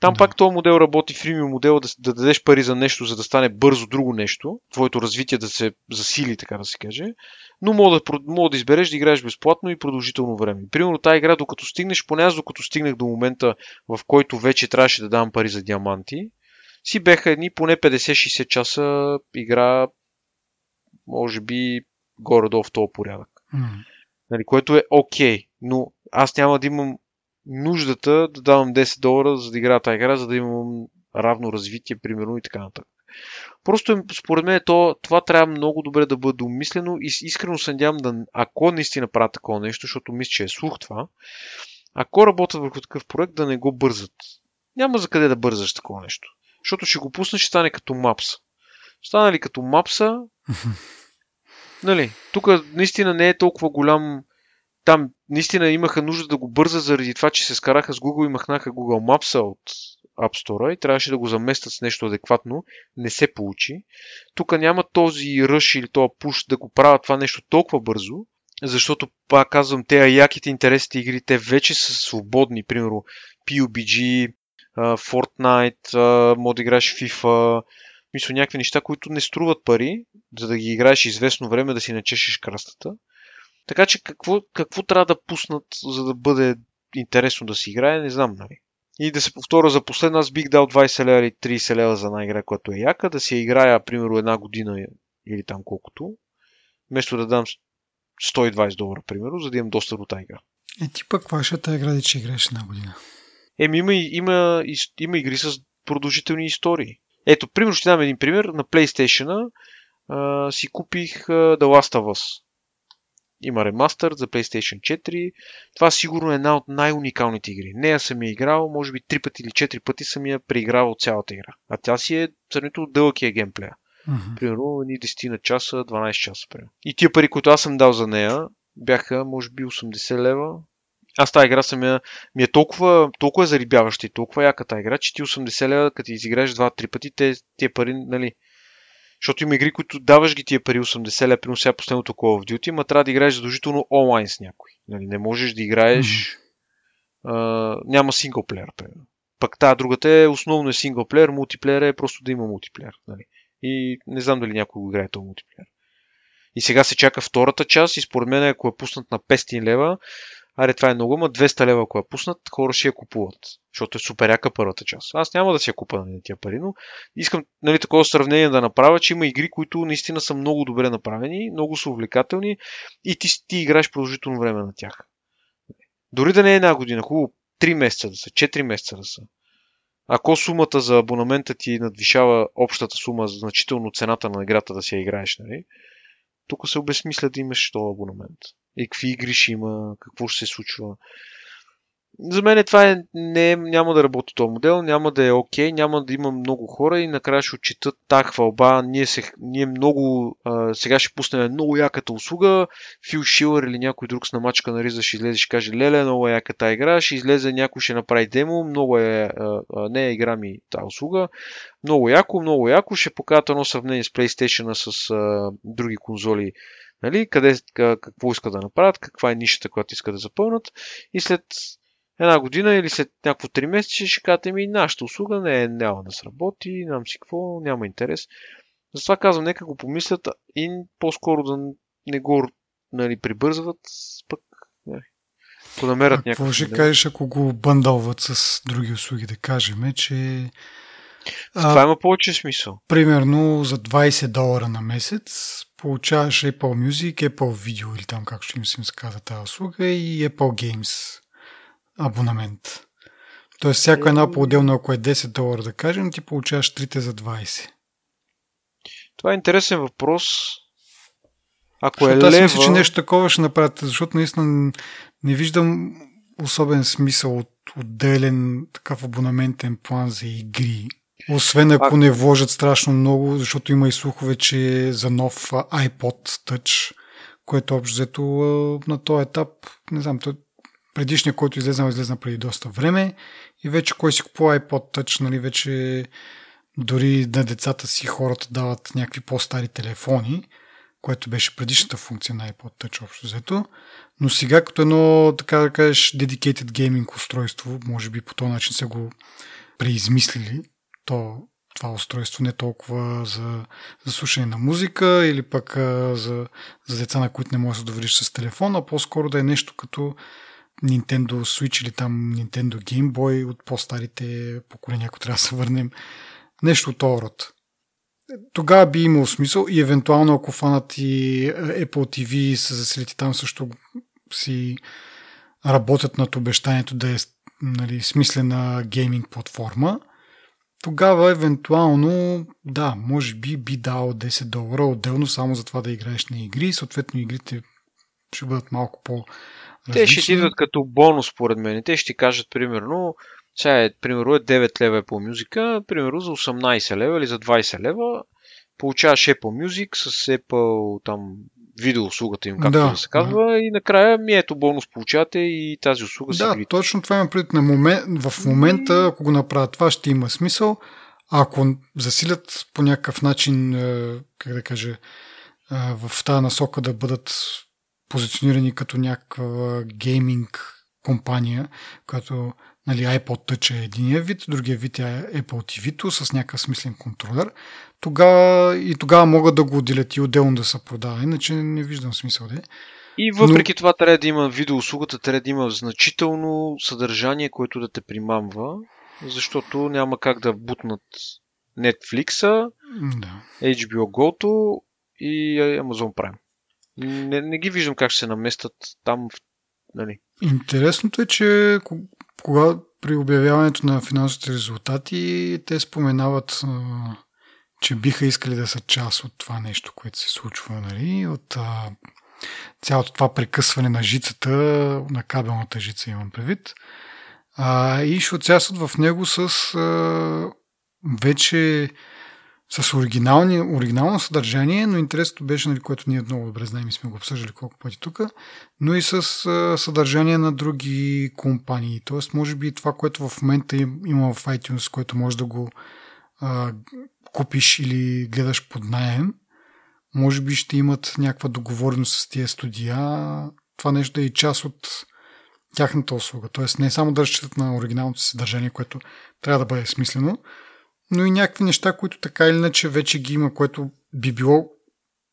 Там Да. пак този модел работи, фримиум модел, да, да дадеш пари за нещо, за да стане бързо друго нещо, твоето развитие да се засили, така да се каже. Но мога да, мога да избереш да играеш безплатно и продължително време. Примерно тази игра, докато стигнеш, поне аз докато стигнах до момента, в който вече трябваше да давам пари за диаманти, си беха едни поне 50-60 часа игра, може би горе-долу в този порядък. М. Нали, което е окей, но аз няма да имам нуждата да давам 10 долара за да играя тази игра, за да имам равно развитие, примерно и така нататък. Просто според мен то, това трябва много добре да бъде умислено и искрено се надявам да, ако наистина правят такова нещо, защото мисля, че е слух това, ако работят върху такъв проект, да не го бързат. Няма за къде да бързаш такова нещо. Защото ще го пуснеш, ще стане като мапса. Стане ли като мапса, <laughs> нали, тук наистина не е толкова голям там наистина имаха нужда да го бързат заради това, че се скараха с Google и махнаха Google Maps от App Store и трябваше да го заместят с нещо адекватно. Не се получи. Тук няма този ръш или този пуш да го правят това нещо толкова бързо, защото, пак казвам, те яките интересите игри, те вече са свободни. Примерно PUBG, Fortnite, може да играеш FIFA, мисля някакви неща, които не струват пари, за да ги играеш известно време, да си начешеш крастата. Така че какво, какво трябва да пуснат, за да бъде интересно да си играе, не знам, нали. И да се повторя за последно, аз бих дал 20 лева или 30 лева за една игра, която е яка, да си я играя, примерно, една година или там колкото, вместо да дам 120 долара, примерно, за да имам достъп до тази игра. Е, ти пък ще е игра, да че играеш една година? Еми, има, има, има игри с продължителни истории. Ето, примерно ще дам един пример. На PlayStation си купих The Last of Us. Има ремастър за PlayStation 4. Това сигурно е една от най-уникалните игри. Нея съм я играл, може би 3 пъти или 4 пъти съм я преигравал цялата игра. А тя си е сравнително дълъг е геймплея. Мгм. Примерно едни 10 на часа, 12 часа. Примерно. И тия пари, които аз съм дал за нея, бяха може би 80 лева. Аз тази игра съм я, ми е толкова, толкова зарибяваща и толкова яка тази игра, че ти 80 лева, като изиграеш 2-3 пъти, те, тия пари, нали, защото има игри, които даваш ги тия пари 80 лева, примерно сега последното Call of Duty, ма трябва да играеш задължително онлайн с някой. Нали, не можеш да играеш, а, няма синглплеер, примерно. Пък тази другата е основно е синглплеер, мултиплеер е просто да има мултиплеер. Нали. И не знам дали някой го играе този мултиплеер. И сега се чака втората част и според мен ако е пуснат на 500 лева, аре това е много, ма 200 лева ако е пуснат, хора ще я купуват. Защото е супер яка първата част. Аз няма да си я купа на тия пари, но искам нали, такова сравнение да направя, че има игри, които наистина са много добре направени, много са увлекателни и ти, ти играеш продължително време на тях. Дори да не е една година, хубаво 3 месеца да са, 4 месеца да са. Ако сумата за абонамента ти надвишава общата сума, значително цената на играта да си я играеш, нали? тук се обезмисля да имаш този абонамент. И какви игри ще има, какво ще се случва. За мен това е, не, няма да работи този модел, няма да е окей, няма да има много хора и накрая ще отчитат та хвалба. Ние, се, ние много, а, сега ще пуснем много яката услуга, Фил Шилър или някой друг с намачка на риза ще излезе ще каже, леле, много е яка тази игра, ще излезе някой ще направи демо, много е, а, а, не е игра ми тази услуга, много яко, много яко, ще покажат едно сравнение с PlayStation с а, други конзоли, нали, къде, какво искат да направят, каква е нишата, която искат да запълнат и след една година или след някакво 3 месеца ще кажете ми, нашата услуга не е, няма да сработи, нямам си какво, няма интерес. Затова казвам, нека го помислят и по-скоро да не го нали, прибързват, пък нали, ако намерят А някакво... какво ще кажеш, ако го бъндълват с други услуги, да кажем, че... Това има повече смисъл. Примерно за 20 долара на месец получаваш Apple Music, Apple Video или там ще им се казва тази услуга и Apple Games абонамент. Тоест всяко едно по-отделно, ако е 10 долара да кажем, ти получаваш трите за 20. Това е интересен въпрос. Ако защото е аз лева... мисля, че нещо такова ще направят, защото наистина не виждам особен смисъл от отделен такъв абонаментен план за игри. Освен ако не вложат страшно много, защото има и слухове, че за нов iPod Touch, което общо взето на този етап, не знам, предишният, който излезна, излезна преди доста време и вече кой си купува iPod Touch, нали, вече дори на децата си хората дават някакви по-стари телефони, което беше предишната функция на iPod Touch общо взето. Но сега като едно, така да кажеш, dedicated gaming устройство, може би по този начин са го преизмислили, то, това устройство не толкова за, за слушане на музика или пък а, за, за деца, на които не можеш да довериш с телефон, а по-скоро да е нещо като Nintendo Switch или там Nintendo Game Boy от по-старите поколения, ако трябва да се върнем. Нещо от род. Тогава би имал смисъл и евентуално ако фанат и Apple TV и се заселите там също си работят над обещанието да е нали, смислена гейминг платформа, тогава евентуално, да, може би би дал 10 долара отделно само за това да играеш на игри. Съответно игрите ще бъдат малко по Те ще ти идват като бонус, според мен. Те ще ти кажат, примерно, сега е, примерно е 9 лева по музика, примерно за 18 лева или за 20 лева получаваш Apple Music с Apple там видеоуслугата им, както да, да се казва, да. и накрая ми ето бонус получавате и тази услуга Да, си точно това има пред на момент, в момента, ако го направят това, ще има смисъл. А ако засилят по някакъв начин, е, как да кажа, е, в тази насока да бъдат позиционирани като някаква гейминг компания, която нали, iPod Touch е единия вид, другия вид е Apple TV с някакъв смислен контролер, тогава и тогава могат да го отделят и отделно да се продава, иначе не виждам смисъл да е. И въпреки Но... това трябва да има видеоуслугата, трябва да има значително съдържание, което да те примамва, защото няма как да бутнат Netflix, да. HBO Go и Amazon Prime. Не, не ги виждам как ще се наместят там. Нали. Интересното е, че кога при обявяването на финансовите резултати те споменават че биха искали да са част от това нещо, което се случва, нали? от а, цялото това прекъсване на жицата, на кабелната жица имам предвид. А, и ще участват в него с а, вече с оригинални, оригинално съдържание, но интересното беше, нали, което ние много добре знаем и сме го обсъждали колко пъти тук, но и с а, съдържание на други компании. Тоест, може би това, което в момента има в iTunes, което може да го а, купиш или гледаш под найем, може би ще имат някаква договореност с тия студия, това нещо е и част от тяхната услуга. Тоест не само да разчитат на оригиналното съдържание, което трябва да бъде смислено, но и някакви неща, които така или иначе вече ги има, което би било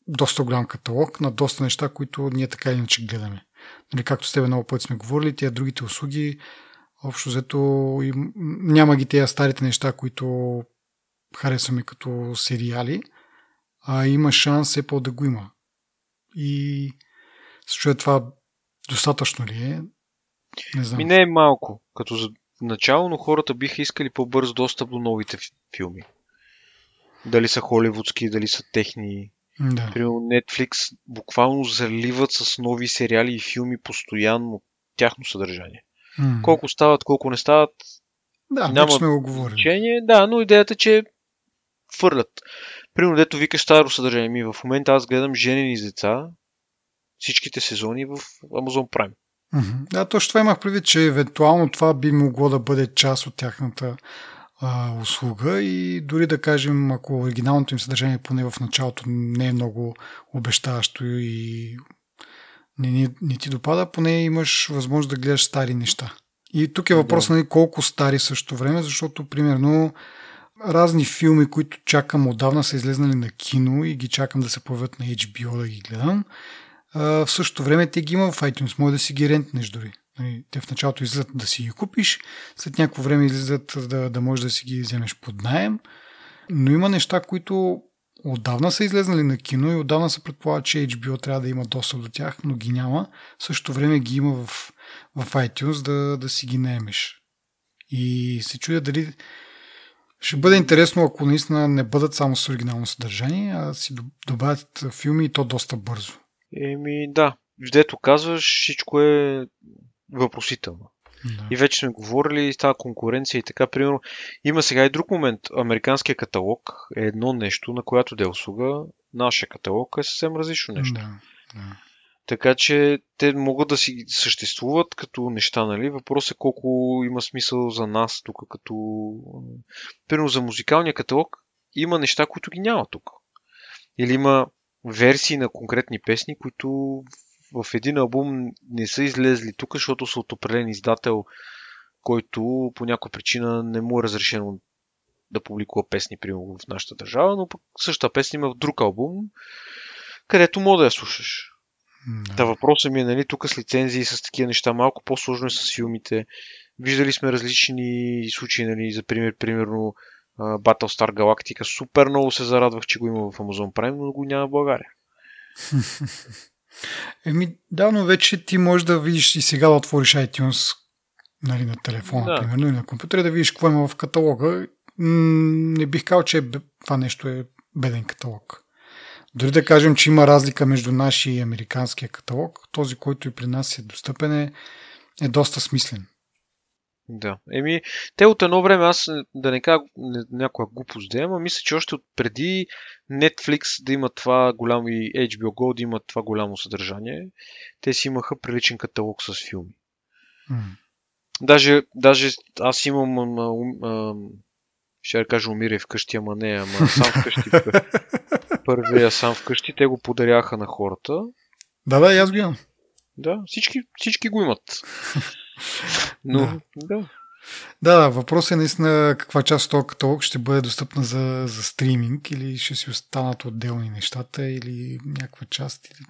доста голям каталог на доста неща, които ние така или иначе гледаме. Нали, както с тебе много пъти сме говорили, тия другите услуги, общо взето няма ги тези старите неща, които харесваме като сериали, а има шанс все по да го има. И се това достатъчно ли е? Не знам. Ми не е малко. Като за начало, но хората биха искали по-бърз достъп до новите филми. Дали са холивудски, дали са техни. Да. Примерно Netflix буквално заливат с нови сериали и филми постоянно тяхно съдържание. Mm. Колко стават, колко не стават, да, няма сме го говорили. Да, но идеята, че фърлят. Примерно, дето викаш старо съдържание. Ми в момента аз гледам женени с деца всичките сезони в Amazon Prime. Да, точно това имах предвид, че евентуално това би могло да бъде част от тяхната а, услуга и дори да кажем, ако оригиналното им съдържание поне в началото не е много обещаващо и не, не, не ти допада, поне имаш възможност да гледаш стари неща. И тук е въпрос да. нали, колко стари също време, защото примерно разни филми, които чакам отдавна са излезнали на кино и ги чакам да се появят на HBO да ги гледам. В същото време те ги има в iTunes, може да си ги рентнеш дори. Нали, те в началото излизат да си ги купиш, след някакво време излизат да, да можеш да си ги вземеш под найем. Но има неща, които отдавна са излезнали на кино и отдавна се предполага, че HBO трябва да има достъп до тях, но ги няма. В същото време ги има в, в iTunes да, да си ги наемеш. И се чудя дали ще бъде интересно, ако наистина не бъдат само с оригинално съдържание, а си добавят филми и то доста бързо. Еми да, дето казваш, всичко е въпросително. Да. И вече сме говорили, става конкуренция и така. Примерно, има сега и друг момент. Американския каталог е едно нещо, на която да е услуга. Нашия каталог е съвсем различно нещо. Да, да. Така че те могат да си съществуват като неща, нали? Въпрос е колко има смисъл за нас тук, като... Примерно за музикалния каталог има неща, които ги няма тук. Или има версии на конкретни песни, които в един албум не са излезли тук, защото са от определен издател, който по някаква причина не му е разрешено да публикува песни, примерно в нашата държава, но пък същата песня има в друг албум, където мога да я слушаш. Да. Та въпросът ми е, нали, тук с лицензии, с такива неща, малко по-сложно е с филмите. Виждали сме различни случаи, нали, за пример, примерно Battlestar Galactica. Супер много се зарадвах, че го има в Amazon Prime, но го няма в България. <laughs> Еми, да, но вече ти можеш да видиш и сега да отвориш iTunes нали, на телефона, Да. примерно, или на компютъра, да видиш какво има в каталога. М, не бих казал, че е това нещо е беден каталог. Дори да кажем, че има разлика между нашия и американския каталог, този, който и при нас е достъпен, е, е доста смислен. Да. Еми, те от едно време, аз да не кажа някоя глупост да ама мисля, че още от преди Netflix да има това голямо и HBO Go да има това голямо съдържание, те си имаха приличен каталог с филми. Даже, даже аз имам, ум- ам, ще да кажа умирай вкъщи, ама не, ама сам вкъщи. <laughs> Първия сам вкъщи, те го подаряха на хората. Да, да, аз го имам. Да, всички, всички го имат. Но, Да. да. Да, да, въпросът е наистина каква част от този каталог ще бъде достъпна за, за стриминг или ще си останат отделни нещата или някаква част. Или,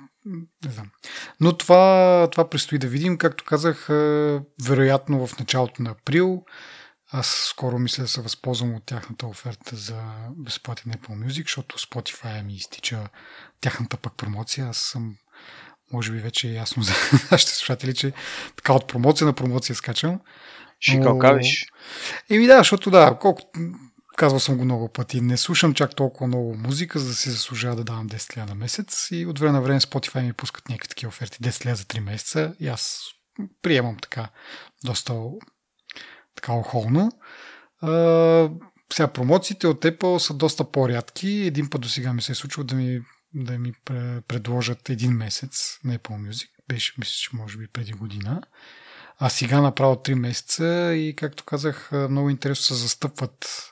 не знам. Но това, това предстои да видим. Както казах, вероятно в началото на април. Аз скоро мисля да се възползвам от тяхната оферта за безплатен Apple Music, защото Spotify ми изтича тяхната пък промоция. Аз съм, може би вече е ясно за <laughs> нашите слушатели, че така от промоция на промоция скачам. Ще калкавиш. Еми да, защото да, колко, казвал съм го много пъти, не слушам чак толкова много музика, за да си заслужава да давам 10 лева на месец и от време на време Spotify ми пускат някакви такива оферти 10 лева за 3 месеца и аз приемам така доста така охолно. А, сега промоциите от Apple са доста по-рядки. Един път до сега ми се е случило да ми, да ми пре- предложат един месец на Apple Music. Беше, мисля, че може би преди година. А сега направо 3 месеца и, както казах, много интересно се застъпват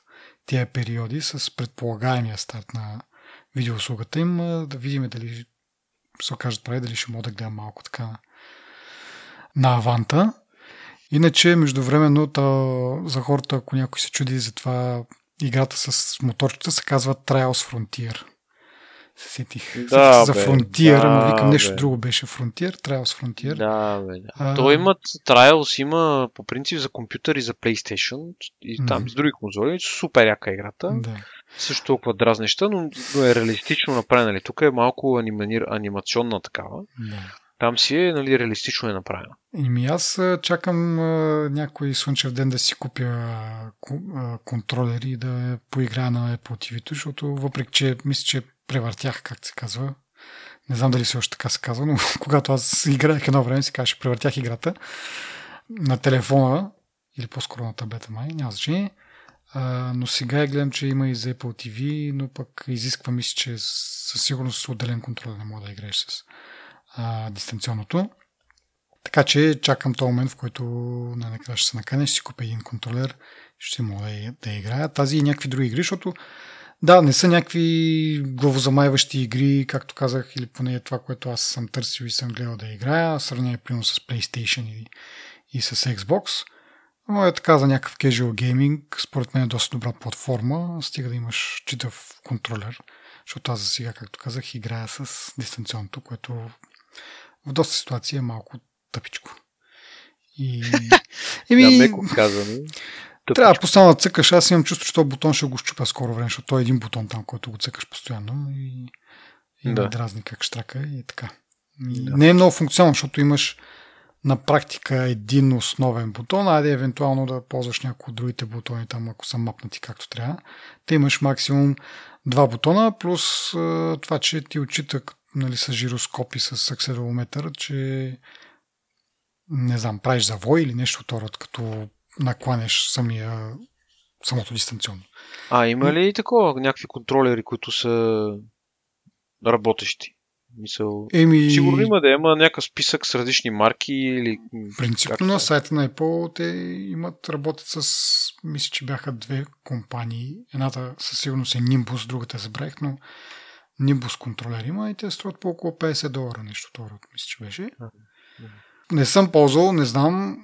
тия периоди с предполагаемия старт на видеоуслугата им, да видим дали се окажат прави, дали ще мога да гледам малко така на аванта. Иначе, междувременно, за хората, ако някой се чуди за това, играта с моторчета се казва Trials Frontier. Се сетих. Да, за бе, Frontier, да, но викам нещо бе. друго беше Frontier, Trials Frontier. Да, бе, да. А- То имат Trials, има по принцип за компютър и за PlayStation и там Мгм. с други конзоли. Супер яка играта. Да. Също толкова дразнеща, но, но е реалистично направена. Нали? Тук е малко аниманир, анимационна такава. да. Там си е нали, реалистично е направена. Ими аз чакам а, някой слънчев ден да си купя контролери и да поиграя на Apple TV, защото въпреки, че мисля, че превъртях, как се казва, не знам дали все още така се казва, но <laughs> когато аз играех едно време, се казваше превъртях играта на телефона или по-скоро на таблета май, няма значение. А, но сега я гледам, че има и за Apple TV, но пък изисква, мисля, че със сигурност отделен контрол не мога да играеш с а, дистанционното. Така че чакам този момент, в който най-накрая ще се наканя, ще си купя един контролер, ще мога да, да играя. Тази и някакви други игри, защото да, не са някакви главозамайващи игри, както казах, или поне това, което аз съм търсил и съм гледал да играя, в сравнение примерно с PlayStation и, и с Xbox. Но е така за някакъв casual gaming, според мен е доста добра платформа, стига да имаш читав контролер, защото аз за сега, както казах, играя с дистанционното, което в доста ситуации е малко тъпичко. И... <laughs> Еми, Да, меко казано. Трябва да постоянно да цъкаш. Аз имам чувство, че този бутон ще го щупя скоро време, защото той е един бутон там, който го цъкаш постоянно и, и Да. дразни как штрака и така. И Да. Не е много функционално, защото имаш на практика един основен бутон, айде евентуално да ползваш някои от другите бутони там, ако са мапнати както трябва. Те имаш максимум два бутона, плюс това, че ти отчита нали, с жироскоп и с акселерометър, че не знам, правиш завой или нещо род, като накланяш самия, самото дистанционно. А, има ли такова някакви контролери, които са работещи? Мисъл... Еми... Сигурно има да има някакъв списък с различни марки или... Принципно на сайта на Apple те имат, работят с, мисля, че бяха две компании. Едната със сигурност е Nimbus, другата забравих, но Nimbus контролер има и те струват по около 50 долара, нещо това, мисля, че беше. Не съм ползвал, не знам.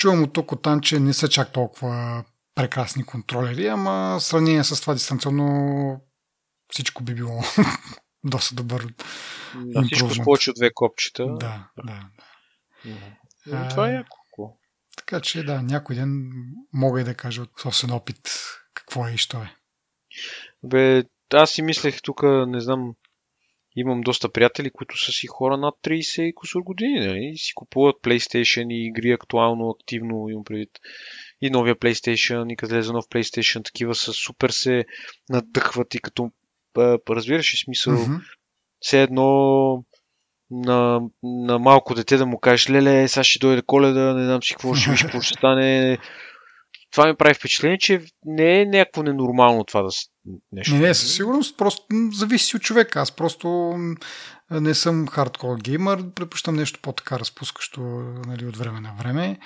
Чувам от тук от там, че не са чак толкова прекрасни контролери, ама в сравнение с това дистанционно всичко би било <laughs> доста добър. Да, всичко с повече от две копчета. Да, да. да. това е яко. Така че да, някой ден мога и да кажа от собствен опит какво е и що е. Бе, аз си мислех тук, не знам, имам доста приятели, които са си хора над 30 и кусор години, нали? И си купуват PlayStation и игри актуално, активно, имам предвид и новия PlayStation, и като излезе нов PlayStation, такива са супер се надъхват и като разбираш ли смисъл, mm-hmm. все едно на, на малко дете да му кажеш, леле, сега ще дойде коледа, не знам си какво ще виж, какво ще стане. Това ми прави впечатление, че не е някакво ненормално това да нещо. Не, не, със сигурност, просто зависи от човека. Аз просто не съм хардкор геймър, предпочитам нещо по-така разпускащо нали, от време на време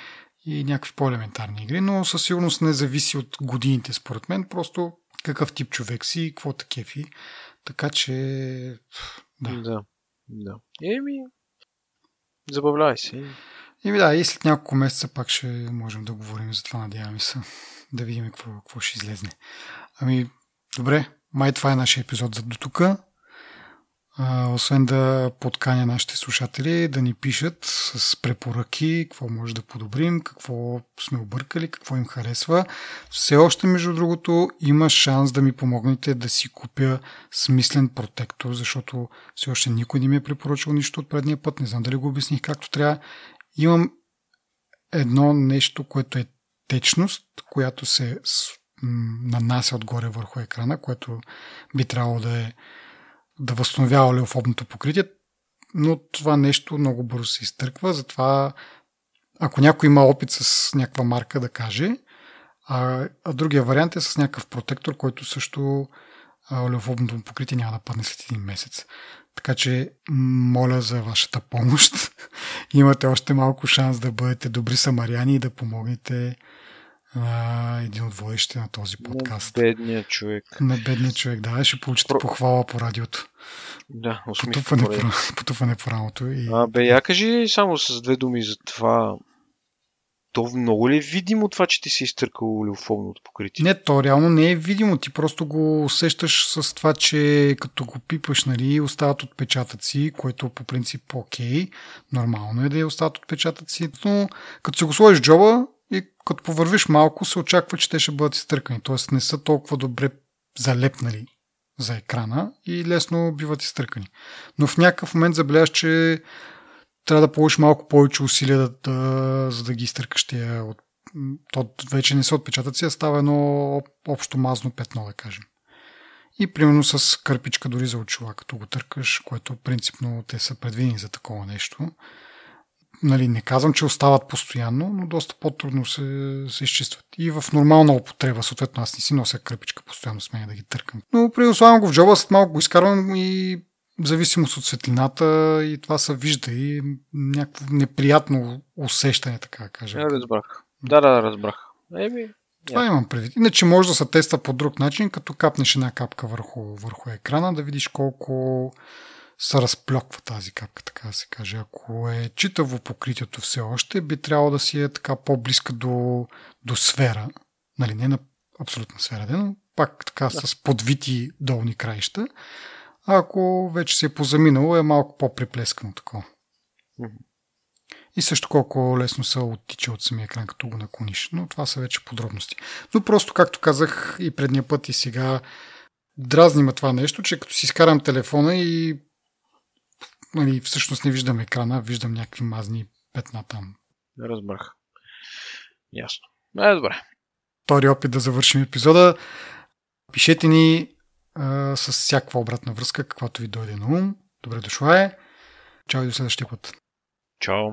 и някакви по-елементарни игри, но със сигурност не зависи от годините, според мен. Просто какъв тип човек си и какво те кефи. Така че, да. Да, да. Еми, забавляй се. Еми да, и след няколко месеца пак ще можем да говорим за това, надяваме се. Да видим какво, какво ще излезне. Ами, добре, май това е нашия епизод за до тук. Освен да подканя нашите слушатели да ни пишат с препоръки, какво може да подобрим, какво сме объркали, какво им харесва. Все още, между другото, има шанс да ми помогнете да си купя смислен протектор, защото все още никой не ми е препоръчал нищо от предния път. Не знам дали го обясних както трябва. Имам едно нещо, което е течност, която се нанася отгоре върху екрана, което би трябвало да е да възстановява леофобното покритие, но това нещо много бързо се изтърква, затова ако някой има опит с някаква марка да каже, а, а другия вариант е с някакъв протектор, който също олеофобното покритие няма да падне след един месец. Така че моля за вашата помощ. <laughs> Имате още малко шанс да бъдете добри самаряни и да помогнете а, един от водещите на този подкаст. На бедния човек. На бедния човек, да. Ще получите Про... похвала по радиото. Да, потупване по, <laughs> потупване по рамото. И... А, бе, я кажи само с две думи за това. То много ли е видимо това, че ти си изтъркал люфовното покритие? Не, то реално не е видимо. Ти просто го усещаш с това, че като го пипаш, нали, остават отпечатъци, което по принцип окей. Нормално е да остават отпечатъци. Но като се го сложиш в джоба, и като повървиш малко, се очаква, че те ще бъдат изтъркани. Тоест не са толкова добре залепнали за екрана и лесно биват изтъркани. Но в някакъв момент забеляваш, че трябва да положиш малко повече усилия, да, да, за да ги изтъркаш тия от... То вече не са отпечатъци, а става едно общо мазно петно, да кажем. И примерно с кърпичка дори за очила, като го търкаш, което принципно те са предвидени за такова нещо нали, не казвам, че остават постоянно, но доста по-трудно се, се изчистват. И в нормална употреба, съответно аз не си нося кръпичка постоянно с мен да ги търкам. Но при го в джоба, след малко го изкарвам и в зависимост от светлината и това се вижда и някакво неприятно усещане, така да кажа. Я разбрах. Да, да, разбрах. Еми, това yeah. имам предвид. Иначе може да се тества по друг начин, като капнеш една капка върху, върху екрана, да видиш колко се разплёква тази капка, така да се каже. Ако е читаво покритието все още, би трябвало да си е така по-близка до, до сфера. Нали, не на абсолютна сфера, но пак така да. с подвити долни краища. А ако вече се е позаминало, е малко по-приплескано такова. Mm-hmm. И също колко лесно се оттича от самия екран, като го наклониш. Но това са вече подробности. Но просто, както казах и предния път и сега, дразни ме това нещо, че като си изкарам телефона и нали, всъщност не виждам екрана, виждам някакви мазни петна там. Разбрах. Ясно. Е, добре. Втори опит да завършим епизода. Пишете ни а, с всякаква обратна връзка, каквато ви дойде на ум. Добре дошла е. Чао и до следващия път. Чао.